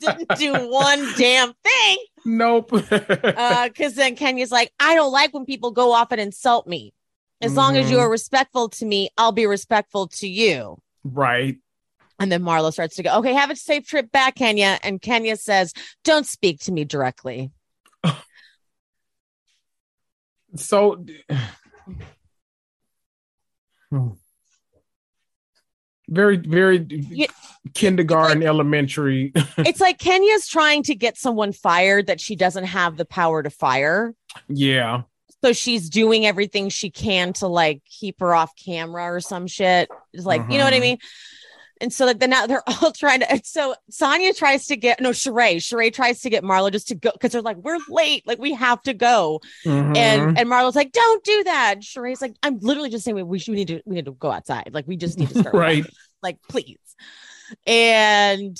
didn't, didn't do one damn thing. nope. Uh, because then Kenya's like, I don't like when people go off and insult me. As long as you Mhm. are respectful to me, I'll be respectful to you. right. And then Marlo starts to go, okay, have a safe trip back, Kenya. And Kenya says, don't speak to me directly. So. Hmm. Very, very Yeah. kindergarten, elementary. it's like Kenya's trying to get someone fired that she doesn't have the power to fire. yeah. So she's doing everything she can to like keep her off camera or some shit. It's like, you know what I Mhm. mean? And so like then now they're all trying to. and So Sanya tries to get no Sheree. Sheree tries to get Marlo just to go because they're like, we're late, like we have to go. Mhm. And and Marlo's like, don't do that. And Sheree's like, I'm literally just saying we, we should we need to we need to go outside. Like we just need to start Right. walking. Like please. And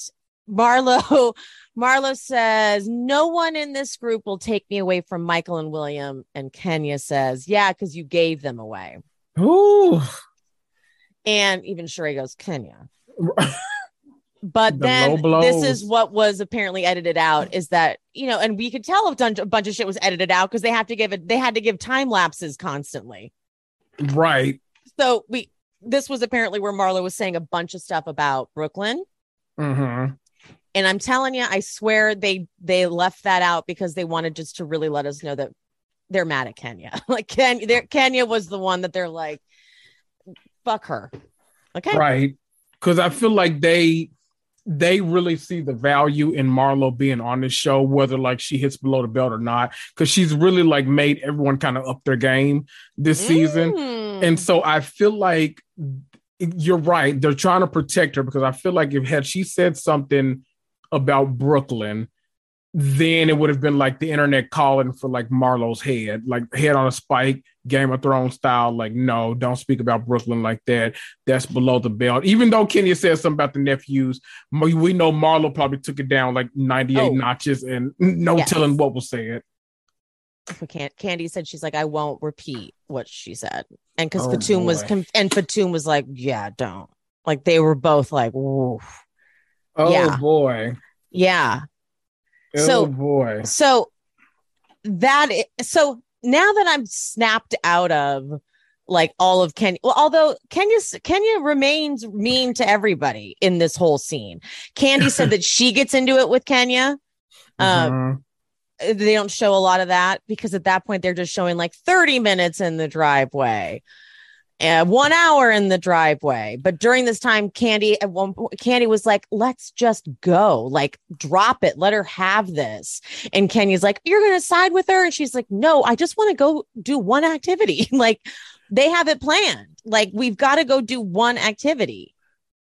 Marlo Marlo says, No one in this group will take me away from Michael and William. And Kenya says, Yeah, because you gave them away. Ooh. And even Sheree goes, Kenya. But The then this is what was apparently edited out is that, you know, and we could tell if a bunch of shit was edited out because they have to give it, they had to give time lapses constantly. Right. So we, this was apparently where Marlo was saying a bunch of stuff about Brooklyn. Mm-hmm. And I'm telling you, I swear they they left that out because they wanted just to really let us know that they're mad at Kenya. like Ken, Kenya was the one that they're like, fuck her. Okay. Right. Because I feel like they they really see the value in Marlo being on this show, whether like she hits below the belt or not, because she's really like made everyone kind of up their game this season. Mm. And so I feel like you're right. They're trying to protect her because I feel like if had she said something about Brooklyn, then it would have been like the internet calling for like Marlo's head, like head on a spike, Game of Thrones style. Like, no, don't speak about Brooklyn like that. That's below the belt. Even though Kenya said something about the nephews, we know Marlo probably took it down like 98 Oh. notches and no Yes. telling what was said. Kandi said she's like i won't repeat what she said and because Oh, Fatum was com- and Fatoum was like yeah don't like they were both like Whoa. Oh Yeah. boy. yeah Oh So- boy. so that i- so now that i'm snapped out of like all of Kenya. Well, although Kenya Kenya remains mean to everybody in this whole scene. Kandi said that she gets into it with Kenya. Uh, Mhm. they don't show a lot of that because at that point they're just showing like 30 minutes in the driveway uh, one hour in the driveway. But during this time Kandi at one point Kandi was like let's just go. Like drop it. Let her have this. And kenya's like you're gonna side with her? And she's like no i just want to go do one activity. Like they have it planned. Like we've got to go do one activity.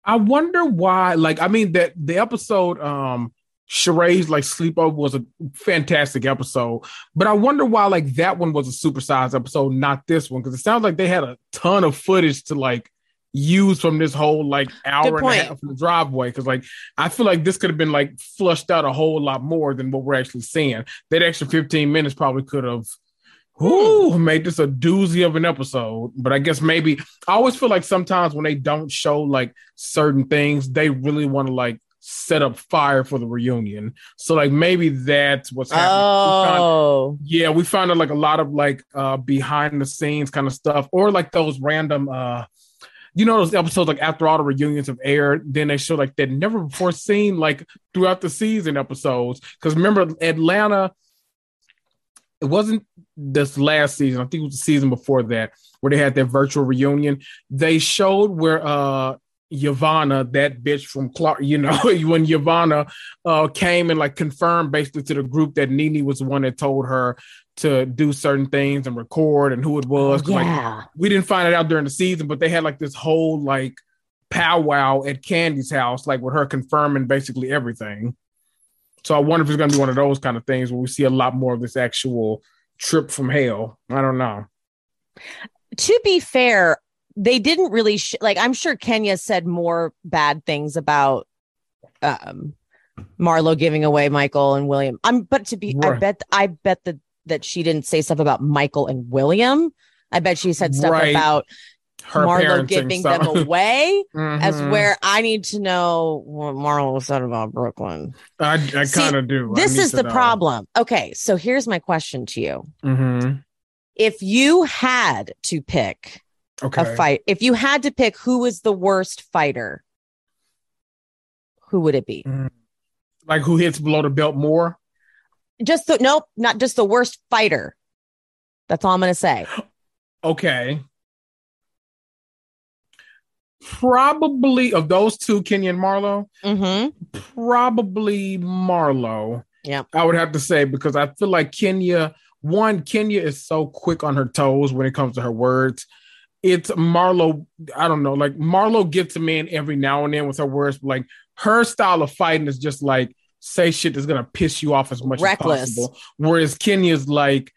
I wonder why. Like, I mean, that the episode, um, Sheree's like sleepover was a fantastic episode, but I wonder why like that one was a supersized episode, not this one, because it sounds like they had a ton of footage to like use from this whole like hour and a half in the driveway. Because like I feel like this could have been like flushed out a whole lot more than what we're actually seeing. That extra 15 minutes probably could have. Ooh, made this a doozy of an episode. But I guess maybe I always feel like sometimes when they don't show like certain things, they really want to like set up fire for the reunion. So like maybe that's what's happening. We found- oh yeah, we found out like a lot of like uh behind the scenes kind of stuff, or like those random uh you know those episodes like after all the reunions have aired, then they show like that never before seen like throughout the season episodes. Because remember Atlanta, it wasn't this last season. I think it was the season before that where they had their virtual reunion. They showed where uh Yovanna, that bitch from Clark, you know, when Yovanna uh came and like confirmed basically to the group that Nene was the one that told her to do certain things and record and who it was. 'Cause, like, yeah we didn't find it out during the season, but they had like this whole like powwow at Kandi's house, like with her confirming basically everything. So I wonder if it's gonna be one of those kind of things where we see a lot more of this actual trip from hell. I don't know. to be fair, they didn't really sh- like. I'm sure Kenya said more bad things about um Marlo giving away Michael and William. I'm, but to be, I bet, I bet that that she didn't say stuff about Michael and William. I bet she said stuff Right. about Her Marlo giving them away. As Mhm. where I need to know what Marlo said about Brooklyn. I, I kind of do. This is the know. problem. Okay, so here's my question to you: Mhm. If you had to pick Okay. a fight. If you had to pick who was the worst fighter, who would it be? Like who hits below the belt more? Just the nope, not just the worst fighter. That's all I'm gonna say. Okay. Probably of those two, Kenya and Marlo, Mm-hmm. probably Marlo. Yeah. I would have to say because I feel like Kenya, one, Kenya is so quick on her toes when it comes to her words. It's Marlo, I don't know, like Marlo gets a man every now and then with her words, but like her style of fighting is just like say shit that's gonna piss you off as much Reckless. as possible. Whereas Kenya's like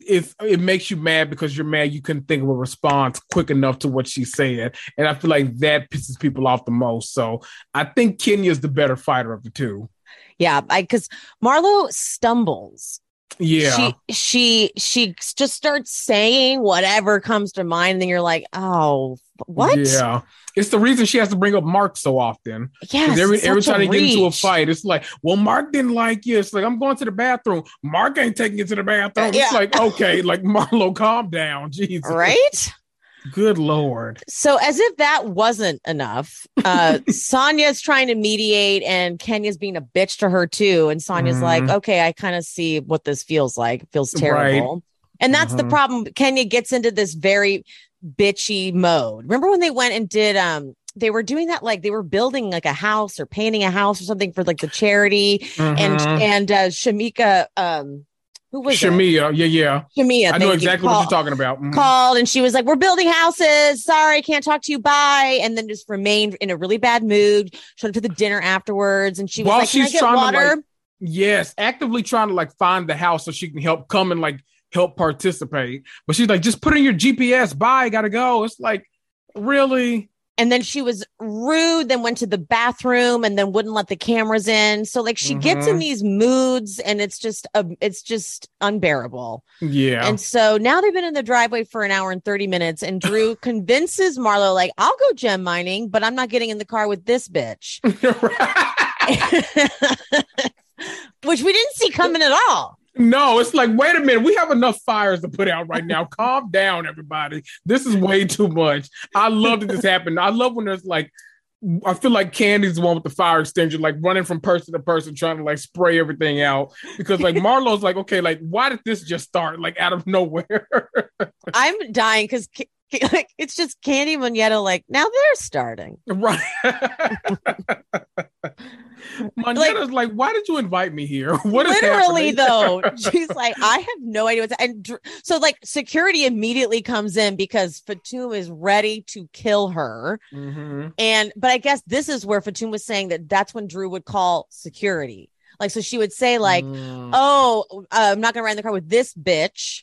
it's it makes you mad because you're mad you couldn't think of a response quick enough to what she said. And I feel like that pisses people off the most. So I think Kenya's the better fighter of the two. Yeah, I because Marlo stumbles. Yeah. She she she just starts saying whatever comes to mind, and then you're like, oh, what? Yeah. It's the reason she has to bring up Mark so often yeah every every time they get into a fight, it's like, well, Mark didn't like you. It's like, I'm going to the bathroom. Mark ain't taking you to the bathroom. Uh, it's like, okay, like Marlo, calm down. Jesus. right? Good Lord. So, as if that wasn't enough, uh, Sanya's trying to mediate, and Kenya's being a bitch to her too. And Sanya's Mhm. like, "Okay, I kind of see what this feels like. It feels terrible." And that's the Mhm. problem. Kenya gets into this very bitchy mode. Remember when they went and did um they were doing that like they were building like a house or painting a house or something for like the charity and Mhm. and uh Shamika um who was it? Shamea, yeah, yeah. Shamea I know exactly what you're talking about. Mhm. called and she was like, We're building houses. Sorry, can't talk to you. Bye. And then just remained in a really bad mood. Showed up to the dinner afterwards. And she was While like, Can I she's get trying to, like, Yes, actively trying to like find the house so she can help come and like help participate. But she's like, just put in your GPS. Bye, gotta go. It's like, really? And then she was rude, then went to the bathroom and then wouldn't let the cameras in. So like she gets in Mhm. these moods and it's just uh, it's just unbearable. Yeah. And so now they've been in the driveway for an hour and 30 minutes, and Drew convinces Marlo, like, I'll go gem mining, but I'm not getting in the car with this bitch. Which we didn't see coming at all. No, it's like, wait a minute. We have enough fires to put out right now. Calm down, everybody. This is way too much. I love that this happened. I love when there's like, I feel like Kandi's the one with the fire extinguisher, like running from person to person, trying to like spray everything out. Because like Marlo's like, okay, like why did this just start like out of nowhere? I'm dying because like it's just Kandi Monyetta, like, now they're starting. right. Monyetta's like, why did you invite me here? What is Literally, though, she's like, I have no idea what's and Dr- so like security immediately comes in because Fatum is ready to kill her. Mhm. And but I guess this is where Fatum was saying that that's when Drew would call security. Like, so she would say, like, Mm. oh, uh, I'm not gonna ride in the car with this bitch.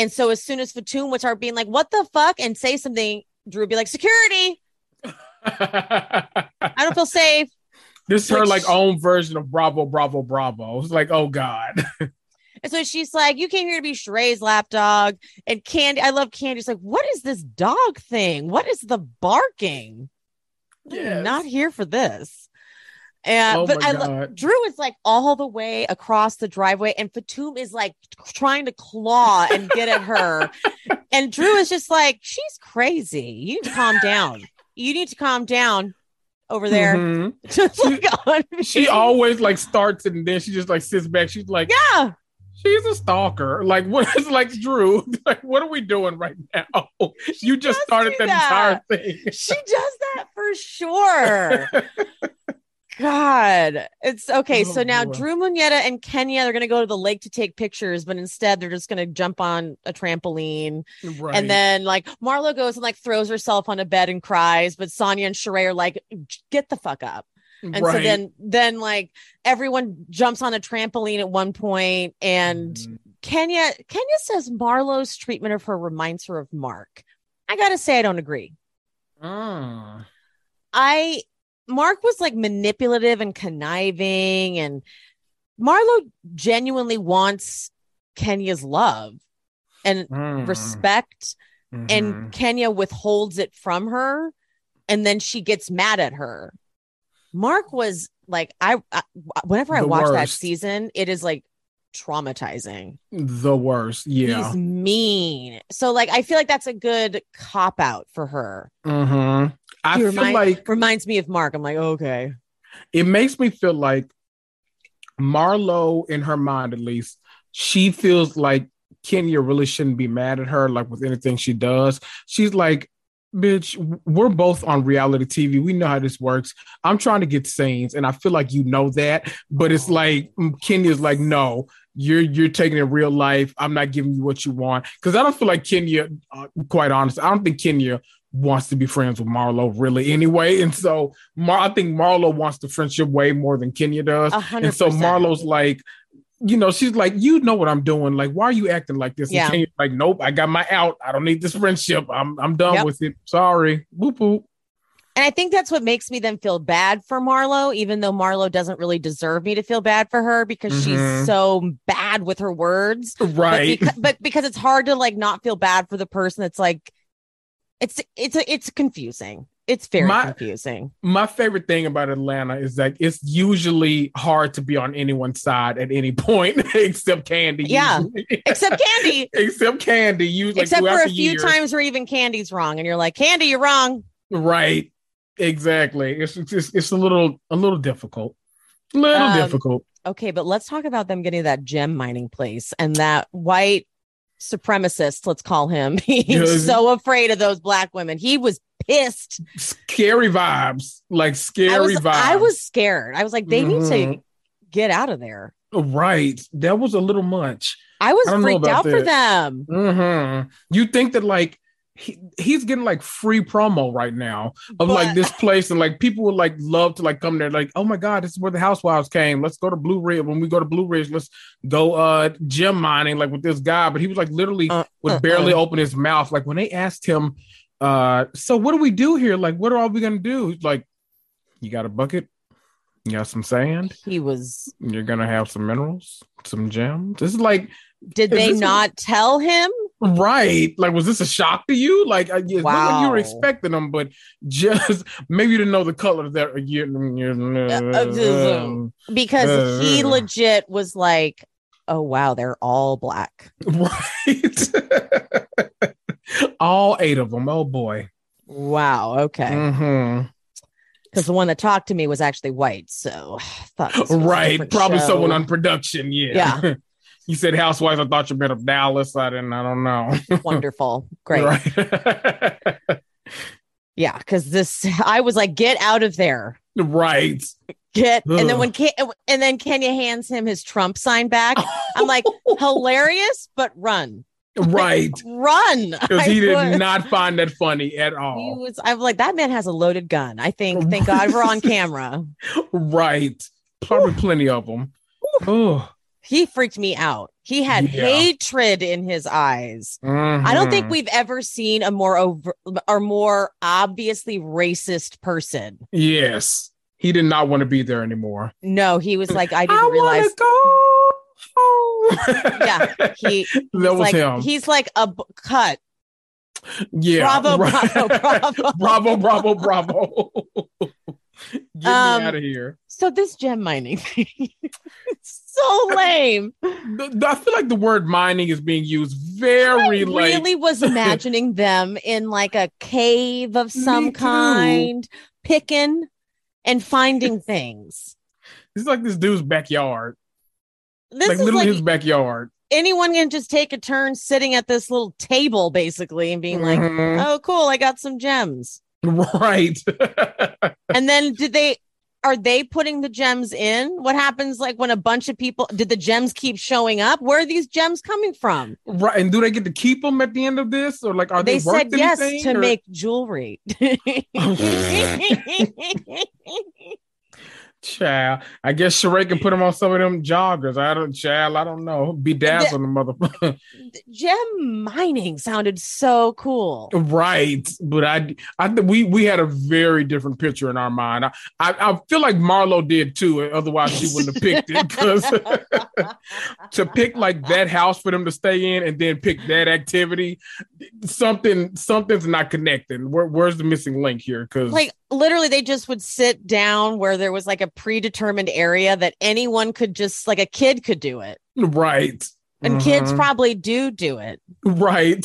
And so as soon as Fatum would start being like, what the fuck, and say something, Drew would be like, security, I don't feel safe. this is her like own version of Bravo, Bravo, Bravo. It's like, oh God. And so she's like, You came here to be Sheree's lapdog. And Kandi, I love Kandi. She's like, What is this dog thing? What is the barking? I'm not here for this. And Oh but I God. Drew is like all the way across the driveway, and Fatum is like trying to claw and get at her. and Drew is just like, She's crazy. You need to calm down. You need to calm down over there. Mhm. Just like on She always like starts and then she just like sits back. She's like, yeah. she's a stalker. Like, what is like Drew? Like, what are we doing right now? you just started that. entire thing. she does that for sure. God, it's okay. Oh, so now boy. Drew Monyetta and Kenya they're going to go to the lake to take pictures, but instead they're just going to jump on a trampoline. Right. And then like Marlo goes and like throws herself on a bed and cries, but Sanya and Sheree are like, get the fuck up. And so then then like everyone jumps on a trampoline at one point and Mhm. Kenya Kenya says Marlo's treatment of her reminds her of Mark. I got to say I don't agree. Mm. I Mark was like manipulative and conniving, and Marlo genuinely wants Kenya's love and Mm. respect, Mhm. and Kenya withholds it from her, and then she gets mad at her. Mark was like, I, I whenever I The watch that season, it is like traumatizing. the worst. Yeah. He's mean. So like I feel like that's a good cop out for her. Mhm. I He feel remind- like Reminds me of Mark. I'm like, okay. it makes me feel like Marlo, in her mind at least, she feels like Kenya really shouldn't be mad at her, like with anything she does. She's like, bitch, we're both on reality TV. We know how this works. I'm trying to get scenes, and I feel like you know that, but it's like mm, Kenya's like, no, you're you're taking it real life. I'm not giving you what you want because I don't feel like Kenya. Uh, quite honest, I don't think Kenya wants to be friends with Marlo really anyway. And so Mar- I think Marlo wants the friendship way more than Kenya does. A hundred And so. Marlo's like, you know, she's like, you know what I'm doing. Like, why are you acting like this? Yeah. Kenya's like, nope, I got my out. I don't need this friendship. I'm I'm done Yep. with it. Sorry. Boop boop. And I think that's what makes me then feel bad for Marlo, even though Marlo doesn't really deserve me to feel bad for her because Mhm. she's so bad with her words. Right. But, beca- but because it's hard to like not feel bad for the person that's like, it's it's it's confusing. It's very My- confusing. my favorite thing about Atlanta is that it's usually hard to be on anyone's side at any point, except Kandi. Yeah. Except Kandi. except Kandi. Usually, like, Except for a few years. times where even Kandi's wrong, and you're like, Kandi, you're wrong. Right. Exactly. It's it's, it's a little a little difficult. A little Um, difficult. Okay, but let's talk about them getting that gem mining place and that white supremacist, let's call him, He's so afraid of those black women. He was pissed. Scary vibes, like scary I was, vibes. I was scared. I was like, they need to Mhm. get out of there. right. That was a little much. I was I freaked out for that. them. hmm You think that like he, he's getting like free promo right now of like this place, and like people would like love to like come there, like, oh my god, this is where the housewives came. Let's go to Blue Ridge. When we go to Blue Ridge, let's go uh gem mining like with this guy. But he was like literally Uh, would uh, barely uh. open his mouth. Like when they asked him, uh, so what do we do here? Like, what are we gonna do? Like, you got a bucket, you got some sand, He was. you're gonna have some minerals, some gems. This is like Did they not tell him? Right. Like, was this a shock to you? Like, I- it's not like you were expecting them, but just maybe you didn't know the color that you. Mm, mm, mm, uh, uh, uh Because he Uh. legit was like, "Oh wow, they're all black." right. All eight of them. Oh boy. Wow. Okay. Mm-hmm. Because the one that talked to me was actually white, so thought this was a Right. Probably show. someone on production. Yeah. Yeah. you said housewives. I thought you meant of Dallas. I didn't. I don't know. Wonderful, great. Right. Yeah, because this, I was like, "Get out of there." right. Get and then when Ke- and then Kenya hands him his Trump sign back. I'm like, hilarious, but run, right. run. Because he did not find that funny at He all. was. I'm like, that man has a loaded gun. I think. Thank God we're on camera. Right. Probably plenty of them. Oh. He freaked me out. He had Yeah. hatred in his eyes. I don't think Mhm. we've ever seen a more over or more obviously racist person. Yes. He did not want to be there anymore. No, he was like, I didn't I realize. Wanna go home. Yeah, He that he's was like, him. He's like a b- cut. yeah. Bravo, bravo, bravo. bravo, bravo, bravo. Get Um, me out of here. So this gem mining thing, so lame. The- I feel like the word mining is being used very I like really was imagining them in like a cave of some kind, picking and finding things. it's like this dude's backyard. This like is literally like his backyard. anyone can just take a turn sitting at this little table basically and being like, Mhm. oh, cool, I got some gems. right. And then did they are they putting the gems in? What happens like when a bunch of people did the gems keep showing up? Where are these gems coming from? right. And do they get to keep them at the end of this? Or like are they, they said yes to or- make jewelry. Child, I guess Sheree can put them on some of them joggers. I don't, child, I don't know. Bedazzle the motherfucker. Gem mining sounded so cool. right, but I, I we we had a very different picture in our mind. I, I, I feel like Marlo did too. Otherwise, she wouldn't have picked it because to pick like that house for them to stay in and then pick that activity, something something's not connecting. Where, where's the missing link here? Because like literally they just would sit down where there was like a predetermined area that anyone could just like a kid could do it right, and kids Mhm. probably do do it right,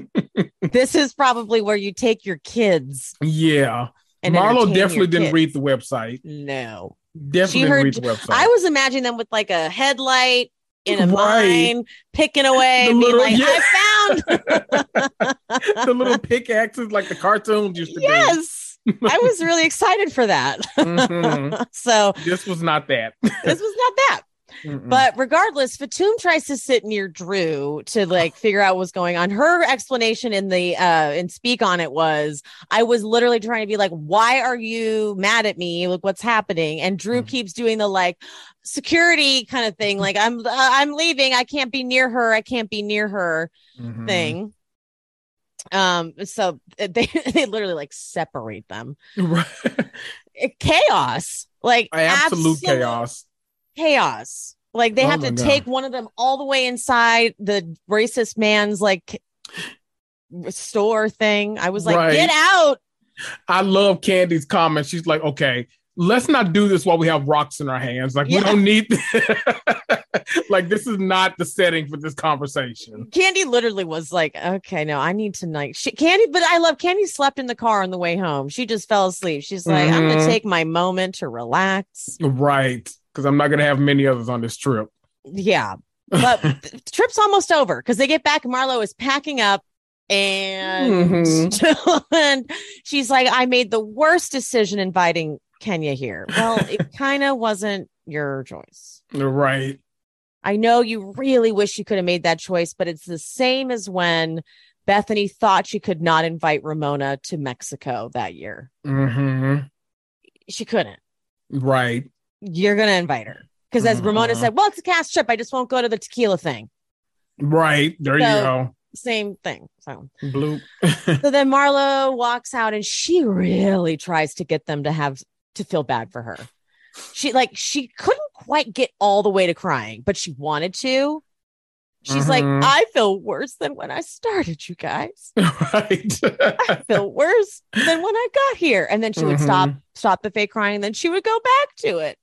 this is probably where you take your kids yeah. and Marlo definitely didn't kids. read the website. no Definitely She didn't heard- read the website. i was imagining them with like a headlight in a Right. mine picking away The being little- like yeah. i found the little pickaxes like the cartoons used to yes i was really excited for that Mhm. so. This was not that. this was not that Mm-mm. But regardless, Fatum tries to sit near Drew to like figure out what's going on. Her explanation in the uh and speak on it was I was literally trying to be like, why are you mad at me? Like what's happening. And Drew Mhm. keeps doing the like security kind of thing. Like I'm uh, I'm leaving. I can't be near her. I can't be near her Mhm. thing. Um, so they they literally like separate them. Right. Chaos. Like Absolute chaos. chaos. Like they Oh have to God. take one of them all the way inside the racist man's like store thing. I was like, Right. get out. I love Kandi's comment. She's like, okay, let's not do this while we have rocks in our hands. Like, Yeah. we don't need like this is not the setting for this conversation. Kandi literally was like, okay, no, I need to night. She, Kandi, but I love Kandi slept in the car on the way home. She just fell asleep. She's like, I'm Mhm. gonna take my moment to relax. Right. Because I'm not gonna have many others on this trip. Yeah. But the trip's almost over because they get back Marlo is packing up And, Mhm. and she's like, I made the worst decision inviting Kenya here. Well, it kind of wasn't your choice. Right. I know you really wish you could have made that choice, but it's the same as when Bethenny thought she could not invite Ramona to Mexico that year. hmm She couldn't. Right. You're going to invite her. Because as Ramona Mhm. said, well, it's a cast trip. I just won't go to the tequila thing. Right. There So- you go. Same thing. So, Blue. so then Marlo walks out and she really tries to get them to have to feel bad for her. She like she couldn't quite get all the way to crying, but she wanted to. She's like, Mhm. I feel worse than when I started, you guys. right. I feel worse than when I got here. And then she would stop, Mhm. stop the fake crying, and then she would go back to it.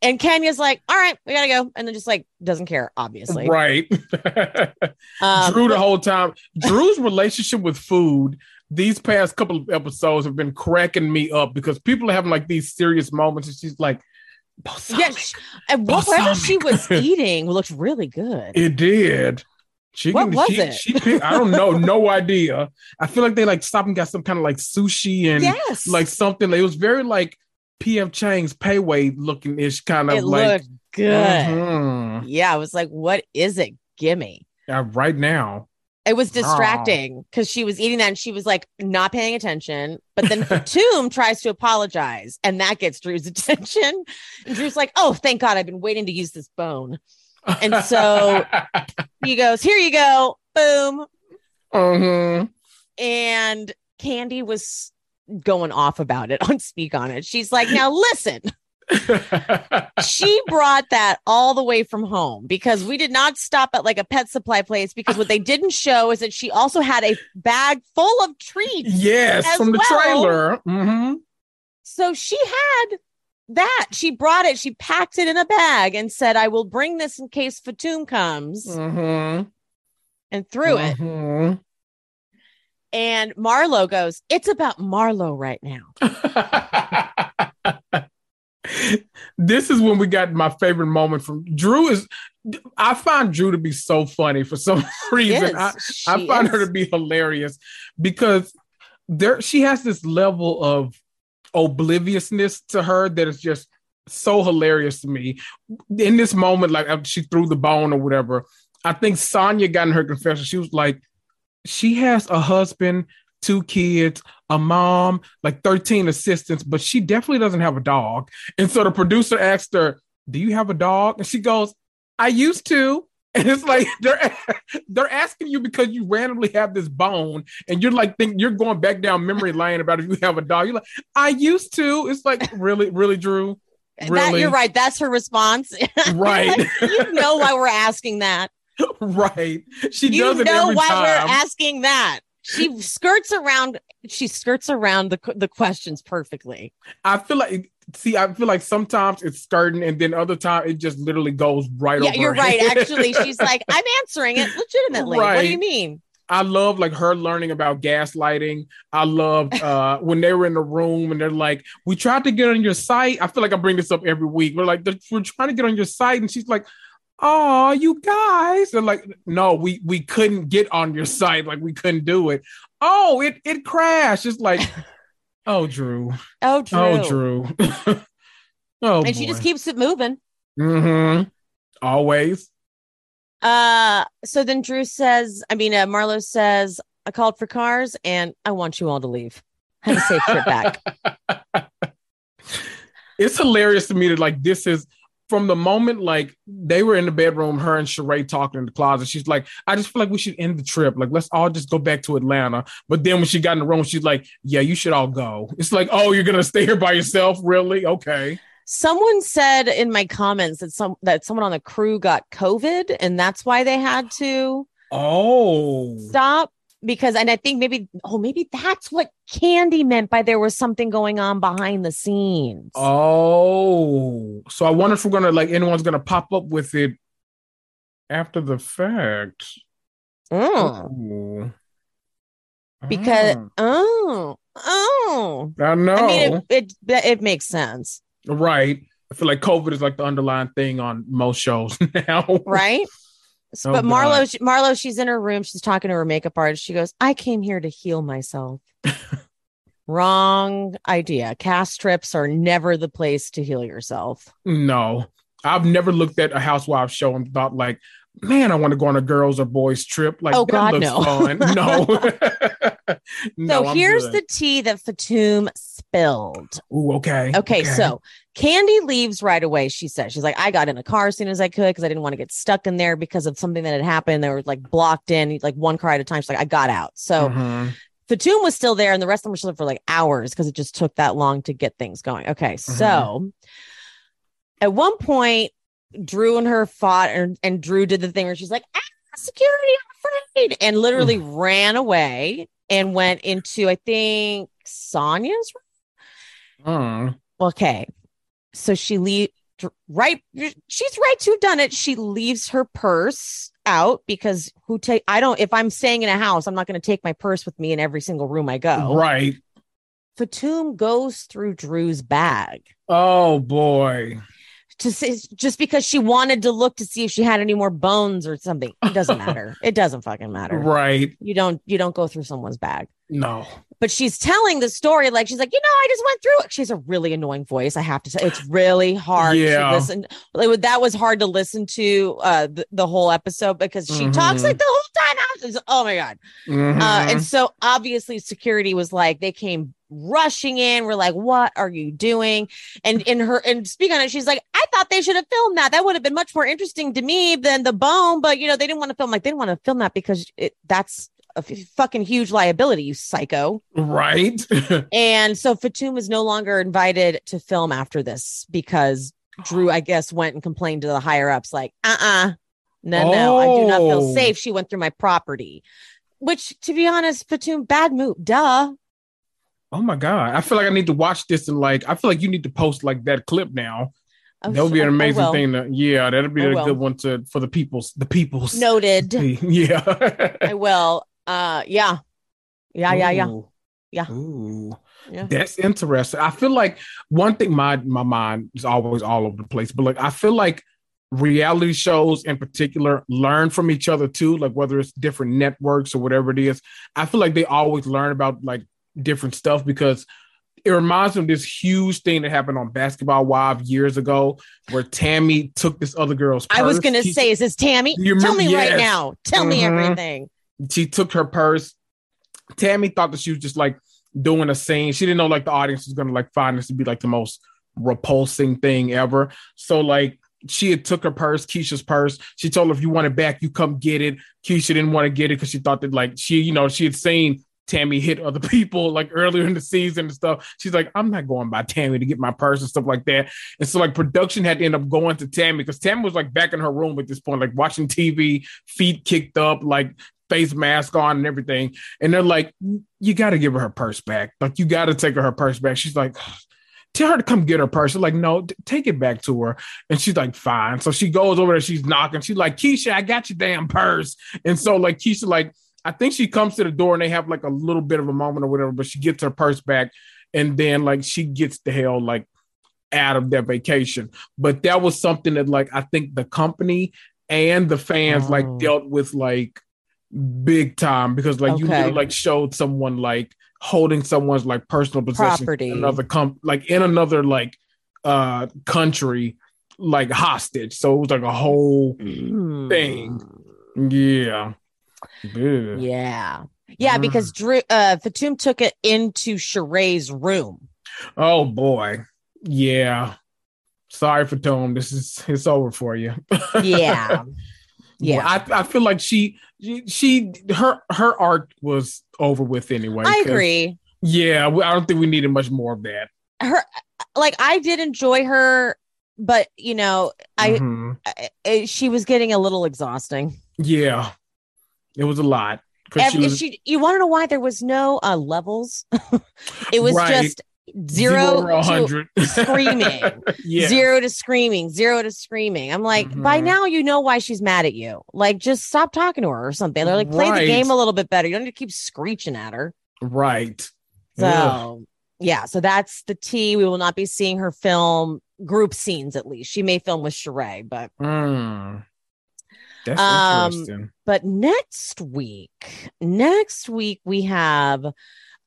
And Kenya's like, all right, we gotta go. And then just like doesn't care, obviously. right. Um, Drew the whole time. Drew's relationship with food these past couple of episodes have been cracking me up because people are having like these serious moments and she's like, balsamic. She- and whatever she was eating looked really good. It did. She What was she, it? She picked, I don't know, no idea. I feel like they like stopped and got some kind of like sushi and yes, like something. It was very like PF Chang's Pei Wei looking ish kind of it like looked good. Mhm. Yeah, I was like, what is it? Gimme. Yeah, right now. It was distracting because she was eating that and she was like not paying attention. But then Fatum tries to apologize and that gets Drew's attention. And Drew's like, oh, thank God, I've been waiting to use this bone. And so- He goes, here you go. Boom. Mhm. And Kandi was going off about it on Speak on It. She's like, now listen, she brought that all the way from home because we did not stop at like a pet supply place because what they didn't show is that she also had a bag full of treats. yes, from the well. trailer. hmm So she had that. She brought it, she packed it in a bag and said, I will bring this in case Fatum comes hmm and threw it. Mhm. And Marlo goes, It's about Marlo right now. this is when we got my favorite moment from Drew. Is I find Drew to be so funny for some reason. I, I find her to be hilarious because there she has this level of obliviousness to her that is just so hilarious to me. In this moment, like after she threw the bone or whatever, I think Sanya got in her confession. She was like, she has a husband, two kids, a mom, like 13 assistants, but she definitely doesn't have a dog. And so the producer asked her, Do you have a dog? And she goes, I used to. And it's like they're they're asking you because you randomly have this bone, and you're like think you're going back down memory lane about if you have a dog. You're like, I used to. It's like really, really, Drew. That Really? you're right. That's her response. Right. you know why we're asking that. right. She you does know why time. we're asking that. She skirts around. She skirts around the the questions perfectly. I feel like see, I feel like sometimes it's skirting, and then other time it just literally goes right over. yeah, over. you're right. Actually, she's like, I'm answering it legitimately. right. What do you mean? I love like her learning about gaslighting. I love uh when they were in the room and they're like, "We tried to get on your site." I feel like I bring this up every week. We're like, "We're trying to get on your site," and she's like, "Oh, you guys!" They're like, "No, we we couldn't get on your site. Like we couldn't do it. Oh, it it crashed." It's like, "Oh, Drew. Oh, Drew. Oh, Drew. oh, and she just keeps it moving. Mm-hmm. Always. Uh, so then Drew says, I mean, uh, Marlo says, I called for cars and I want you all to leave. Have a safe trip back. it's hilarious to me that like this is from the moment like they were in the bedroom, her and Sheree talking in the closet. She's like, I just feel like we should end the trip. Like, let's all just go back to Atlanta. But then when she got in the room, she's like, Yeah, you should all go. It's like, oh, you're gonna stay here by yourself, really? Okay. Someone said in my comments that some that someone on the crew got COVID and that's why they had to Oh, stop because and I think maybe oh maybe that's what Kandi meant by there was something going on behind the scenes. oh. So I wonder if we're gonna like anyone's gonna pop up with it after the fact. Mm. Ooh. Because Mm. oh oh I know. I mean it, it it makes sense, Right. I feel like COVID is like the underlying thing on most shows now. right? So- Oh, but Marlo, she- Marlo, she's in her room. She's talking to her makeup artist. She goes, "I came here to heal myself." Wrong idea. Cast trips are never the place to heal yourself. No, I've never looked at a housewife show and thought like, man, I want to go on a girls or boys trip. Like, Oh, that God, looks no. fun. No. no. so I'm here's good. the tea that Fatum spilled. Ooh, okay. Okay, so Kandi leaves right away. She says, She's like, I got in a car as soon as I could because I didn't want to get stuck in there because of something that had happened. They were like blocked in, like one car at a time. She's like, I got out. So Mhm. Fatum was still there, and the rest of them were still there for like hours because it just took that long to get things going. Okay, so at one point, Drew and her fought, and, and Drew did the thing where she's like, ah, security, I'm afraid, and literally ran away and went into, I think, Sanya's Mm. room. Okay, so she leave right. She's right to have done it. She leaves her purse out because who take I don't if I'm staying in a house, I'm not going to take my purse with me in every single room I go. Right. Fatum goes through Drew's bag Oh boy. To see, just because she wanted to look to see if she had any more bones or something. It doesn't matter. It doesn't fucking matter. Right. You don't you don't go through someone's bag. No. But she's telling the story like she's like, you know, I just went through it. She has a really annoying voice. I have to say, it's really hard Yeah. to listen. Like, that was hard to listen to uh the, the whole episode because she talks Mhm. like the whole time. Was oh my god. Uh, Mhm. and so obviously security was like, they came rushing in. We're like, what are you doing? And in her and speak on it, she's like, I thought they should have filmed that. That would have been much more interesting to me than the bone. But you know, they didn't want to film like they didn't want to film that because it that's a f- fucking huge liability, you psycho. right. And so Fatum is no longer invited to film after this because Drew, I guess, went and complained to the higher ups, like, uh uh no, no, I do not feel Oh. safe. She went through my property, which, to be honest, Fatum, bad move. Duh. Oh my god. I feel like I need to watch this and like I feel like you need to post like that clip now. Oh, that would be an amazing will. thing to yeah, that'll be a will. good one to for the people's the people's Noted. yeah. I will. Uh, yeah. Yeah, yeah, yeah. Ooh. Yeah. Ooh. Yeah. That's interesting. I feel like one thing my my mind is always all over the place, but like I feel like reality shows in particular learn from each other too, like whether it's different networks or whatever it is. I feel like they always learn about like different stuff because it reminds me of this huge thing that happened on Basketball Wives years ago where Tammy took this other girl's I was going to She- say, is this Tammy? Tell me right now. Tell me Mhm. everything. she took her purse. Tammy thought that she was just like doing a scene. She didn't know like the audience was gonna like find this to be like the most repulsing thing ever. So like she had took her purse, Keisha's purse. She told her if you want it back, you come get it. Keisha didn't want to get it because she thought that like she, you know, she had seen Tammy hit other people like earlier in the season and stuff. She's like, I'm not going by Tammy to get my purse and stuff like that. And so like production had to end up going to Tammy because Tammy was like back in her room at this point, like watching TV, feet kicked up, like face mask on and everything. And they're like, you got to give her her purse back. Like you got to take her her purse back. She's like, tell her to come get her purse. They're like, no, t- take it back to her. And she's like, fine. So she goes over there. She's knocking. She's like, Keisha, I got your damn purse. And so like Keisha, like, I think she comes to the door and they have like a little bit of a moment or whatever, but she gets her purse back. And then like she gets the hell like out of their vacation. But that was something that like I think the company and the fans Oh. like dealt with like big time because like you Okay. literally, like showed someone like holding someone's like personal possession Property. in another comp like in another like uh country like hostage. So it was like a whole Thing. yeah. Yeah. Yeah. Yeah, Mm. because Drew uh Fatum took it into Sheree's room. Oh boy. Yeah. Sorry for Tom. This is it's over for you. Yeah. Yeah. I, I feel like she, she she her her arc was over with anyway. I agree. Yeah, I don't think we needed much more of that. Her like I did enjoy her, but you know, I, Mhm. I- I- she was getting a little exhausting. yeah, it was a lot. Every, she was- she, you want to know why there was no uh levels? it was Right. just zero, to hundred screaming. yeah, zero to screaming, zero to screaming. I'm like, by Mhm. now you know why she's mad at you. Like, just stop talking to her or something. They're like, play Right. the game a little bit better. You don't need to keep screeching at her. right. So, Ugh. yeah, so that's the T. We will not be seeing her film group scenes at least. She may film with Sheree, but Mm. That's Um, interesting. But next week, next week we have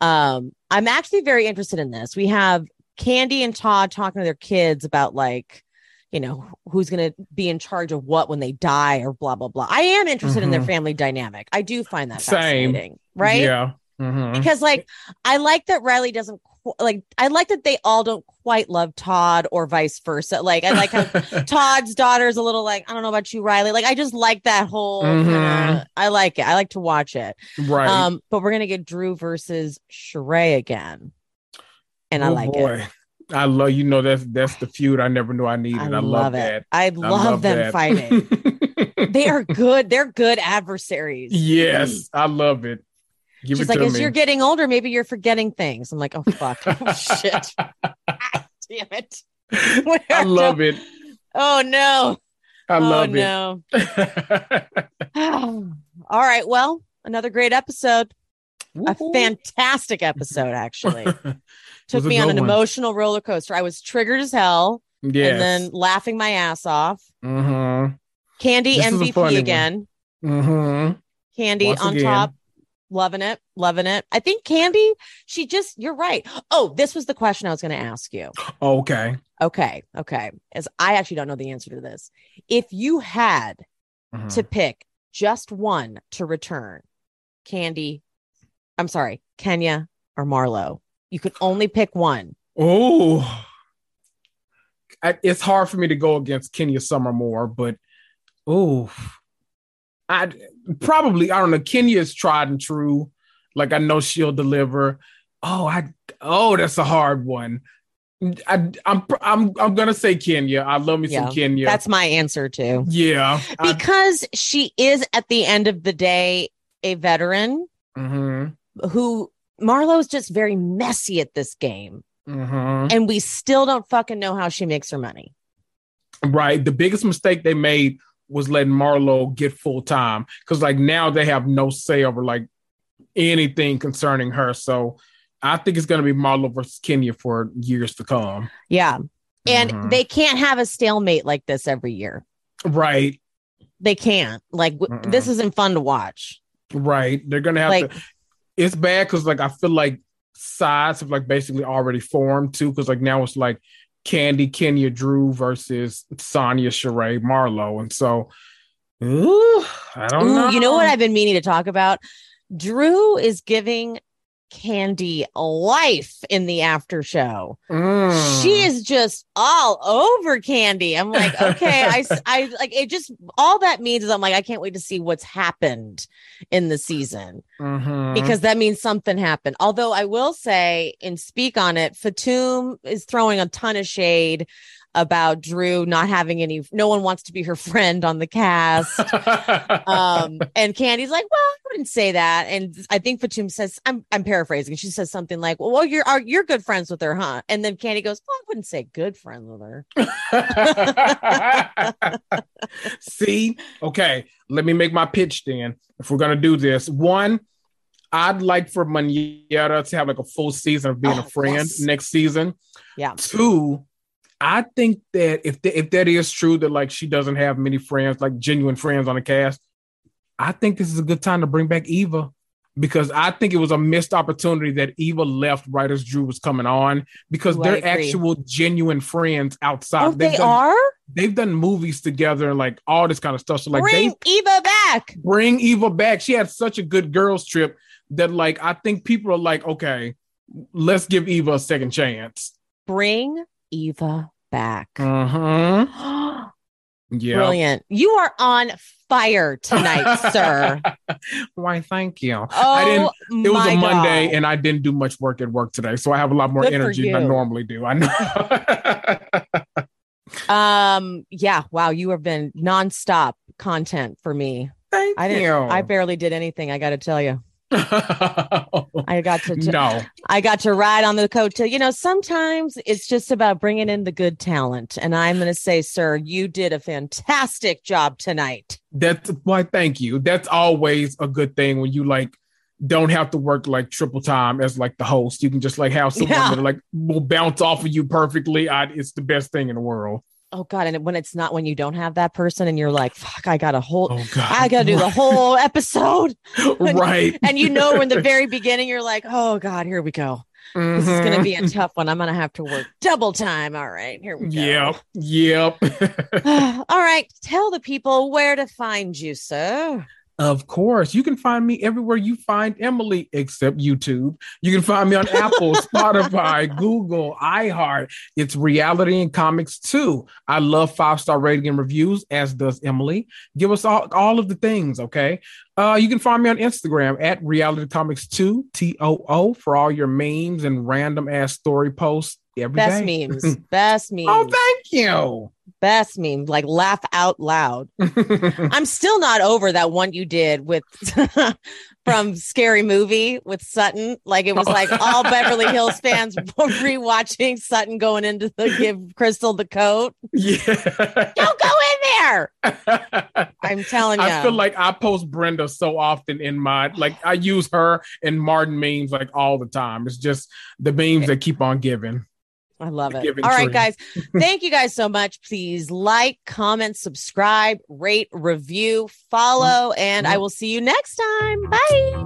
um I'm actually very interested in this. We have Kandi and Todd talking to their kids about like you know who's going to be in charge of what when they die or blah blah blah. I am interested in their Mhm. family dynamic. I do find that Same. fascinating, right? Yeah. Mhm. Because like I like that Riley doesn't like I like that they all don't quite love Todd or vice versa. Like I like how Todd's daughter's a little like, I don't know about you, Riley. Like, I just like that whole. Mhm. I like it. I like to watch it. right. Um, but we're gonna get Drew versus Sheree again, and I Oh, like it. I love you know that's that's the feud I never knew I needed. I, I, love, it. that. I I love, them that. fighting. they are good. They're good adversaries. yes, I love it. Give She's like, as me. you're getting older, maybe you're forgetting things. I'm like, oh fuck, oh shit, Ah, damn it. I love it. Oh no. I love it. oh no. All right. Well, another great episode. it. A fantastic episode, actually. Took me on an one. emotional roller coaster. I was triggered as hell yes. and then laughing my ass off. mm-hmm. Kandi This is a funny MVP again. Mm-hmm. Kandi Once on again. top. Loving it. Loving it. I think Kandi, she just, you're right. Oh, this was the question I was going to ask you. Okay. Okay. Okay. As I actually don't know the answer to this. If you had Mhm. to pick just one to return, Kandi, I'm sorry, Kenya or Marlo, you could only pick one. Oh, it's hard for me to go against Kenya Summer more, but oh, I probably I don't know. Kenya is tried and true. Like I know she'll deliver. Oh, I oh that's a hard one. I, I'm I'm I'm gonna say Kenya. I love me Yeah, some Kenya. That's my answer too. yeah. I- Because she is at the end of the day a veteran mhm, who Marlo's just very messy at this game. mhm. And we still don't fucking know how she makes her money. Right. The biggest mistake they made was letting Marlo get full time because like now they have no say over like anything concerning her. So I think it's gonna be Marlo versus Kenya for years to come. Yeah. And Mhm. they can't have a stalemate like this every year. right, They can't. Like w- this isn't fun to watch. right. They're gonna have Like to. It's bad because like I feel like sides have like basically already formed too because like now it's like Kandi, Kenya, Drew versus Sanya, Sheree, Marlo, and so. Ooh, I don't Ooh, know. you know what I've been meaning to talk about? Drew is giving Kandi life in the after show. Mm. She is just all over Kandi. I'm like, okay, I, I like it. Just all that means is I'm like, I can't wait to see what's happened in the season Mhm. because that means something happened. Although I will say and speak on it, Fatum is throwing a ton of shade about Drew not having any. No one wants to be her friend on the cast. um and kandi's like well i wouldn't say that and i think fatum says i'm i'm paraphrasing she says something like well you're are, you're good friends with her huh and then kandi goes well i wouldn't say good friends with her See, okay, let me make my pitch then. If we're gonna do this, one, I'd like for Manera to have like a full season of being Oh, a friend yes. next season. Yeah. Two, I think that if th- if that is true that like she doesn't have many friends, like genuine friends on the cast, I think this is a good time to bring back Eva because I think it was a missed opportunity that Eva left right as Drew was coming on because they're actual genuine friends outside. oh They've they done- are they've done movies together and like all this kind of stuff. So like bring they eva back bring Eva back. She had such a good girls trip that like I think people are like, okay, let's give Eva a second chance. bring eva back Uh-huh. Yeah. brilliant you are on fire tonight sir Why thank you. oh I didn't it was a Monday God. and I didn't do much work at work today. So I have a lot more Good energy than I normally do. I know. um yeah wow you have been nonstop content for me Thank i didn't you. i barely did anything i gotta tell you I got to, no. I got to ride on the coattail. You know, sometimes it's just about bringing in the good talent. And I'm going to say, sir, you did a fantastic job tonight. That's why thank you. That's always a good thing when you like don't have to work like triple time as like the host. You can just like have someone Yeah. that like will bounce off of you perfectly. I, it's the best thing in the world. Oh God! And when it's not when you don't have that person, and you're like, "Fuck, I got a whole, Oh God. I got to do the whole episode," right. and you know, in the very beginning, you're like, "Oh God, here we go. This is going to be a mm-hmm. tough one. I'm going to have to work double time." All right, here we go. Yep. Yep. All right, tell the people where to find you, sir. Of course, you can find me everywhere you find Emily, except YouTube. You can find me on Apple, Spotify, Google, iHeart. It's Reality and Comics too. I love five star rating and reviews, as does Emily. Give us all, all of the things, okay? Uh, you can find me on Instagram at Reality Comics 2, T O O, for all your memes and random ass story posts every Best day. memes. Best memes. oh, thank you. Best memes. Like laugh out loud. I'm still not over that one you did with from Scary Movie with Sutton. Like it was oh. like all Beverly Hills fans rewatching Sutton going into the give Crystal the coat. yeah. Don't go in there. I'm telling you. I feel like I post Brenda so often in my like I use her and Martin memes like all the time. It's just the memes that keep on giving. I love it. All right, guys. Thank you guys so much. Please like, comment, subscribe, rate, review, follow, and I will see you next time. Bye.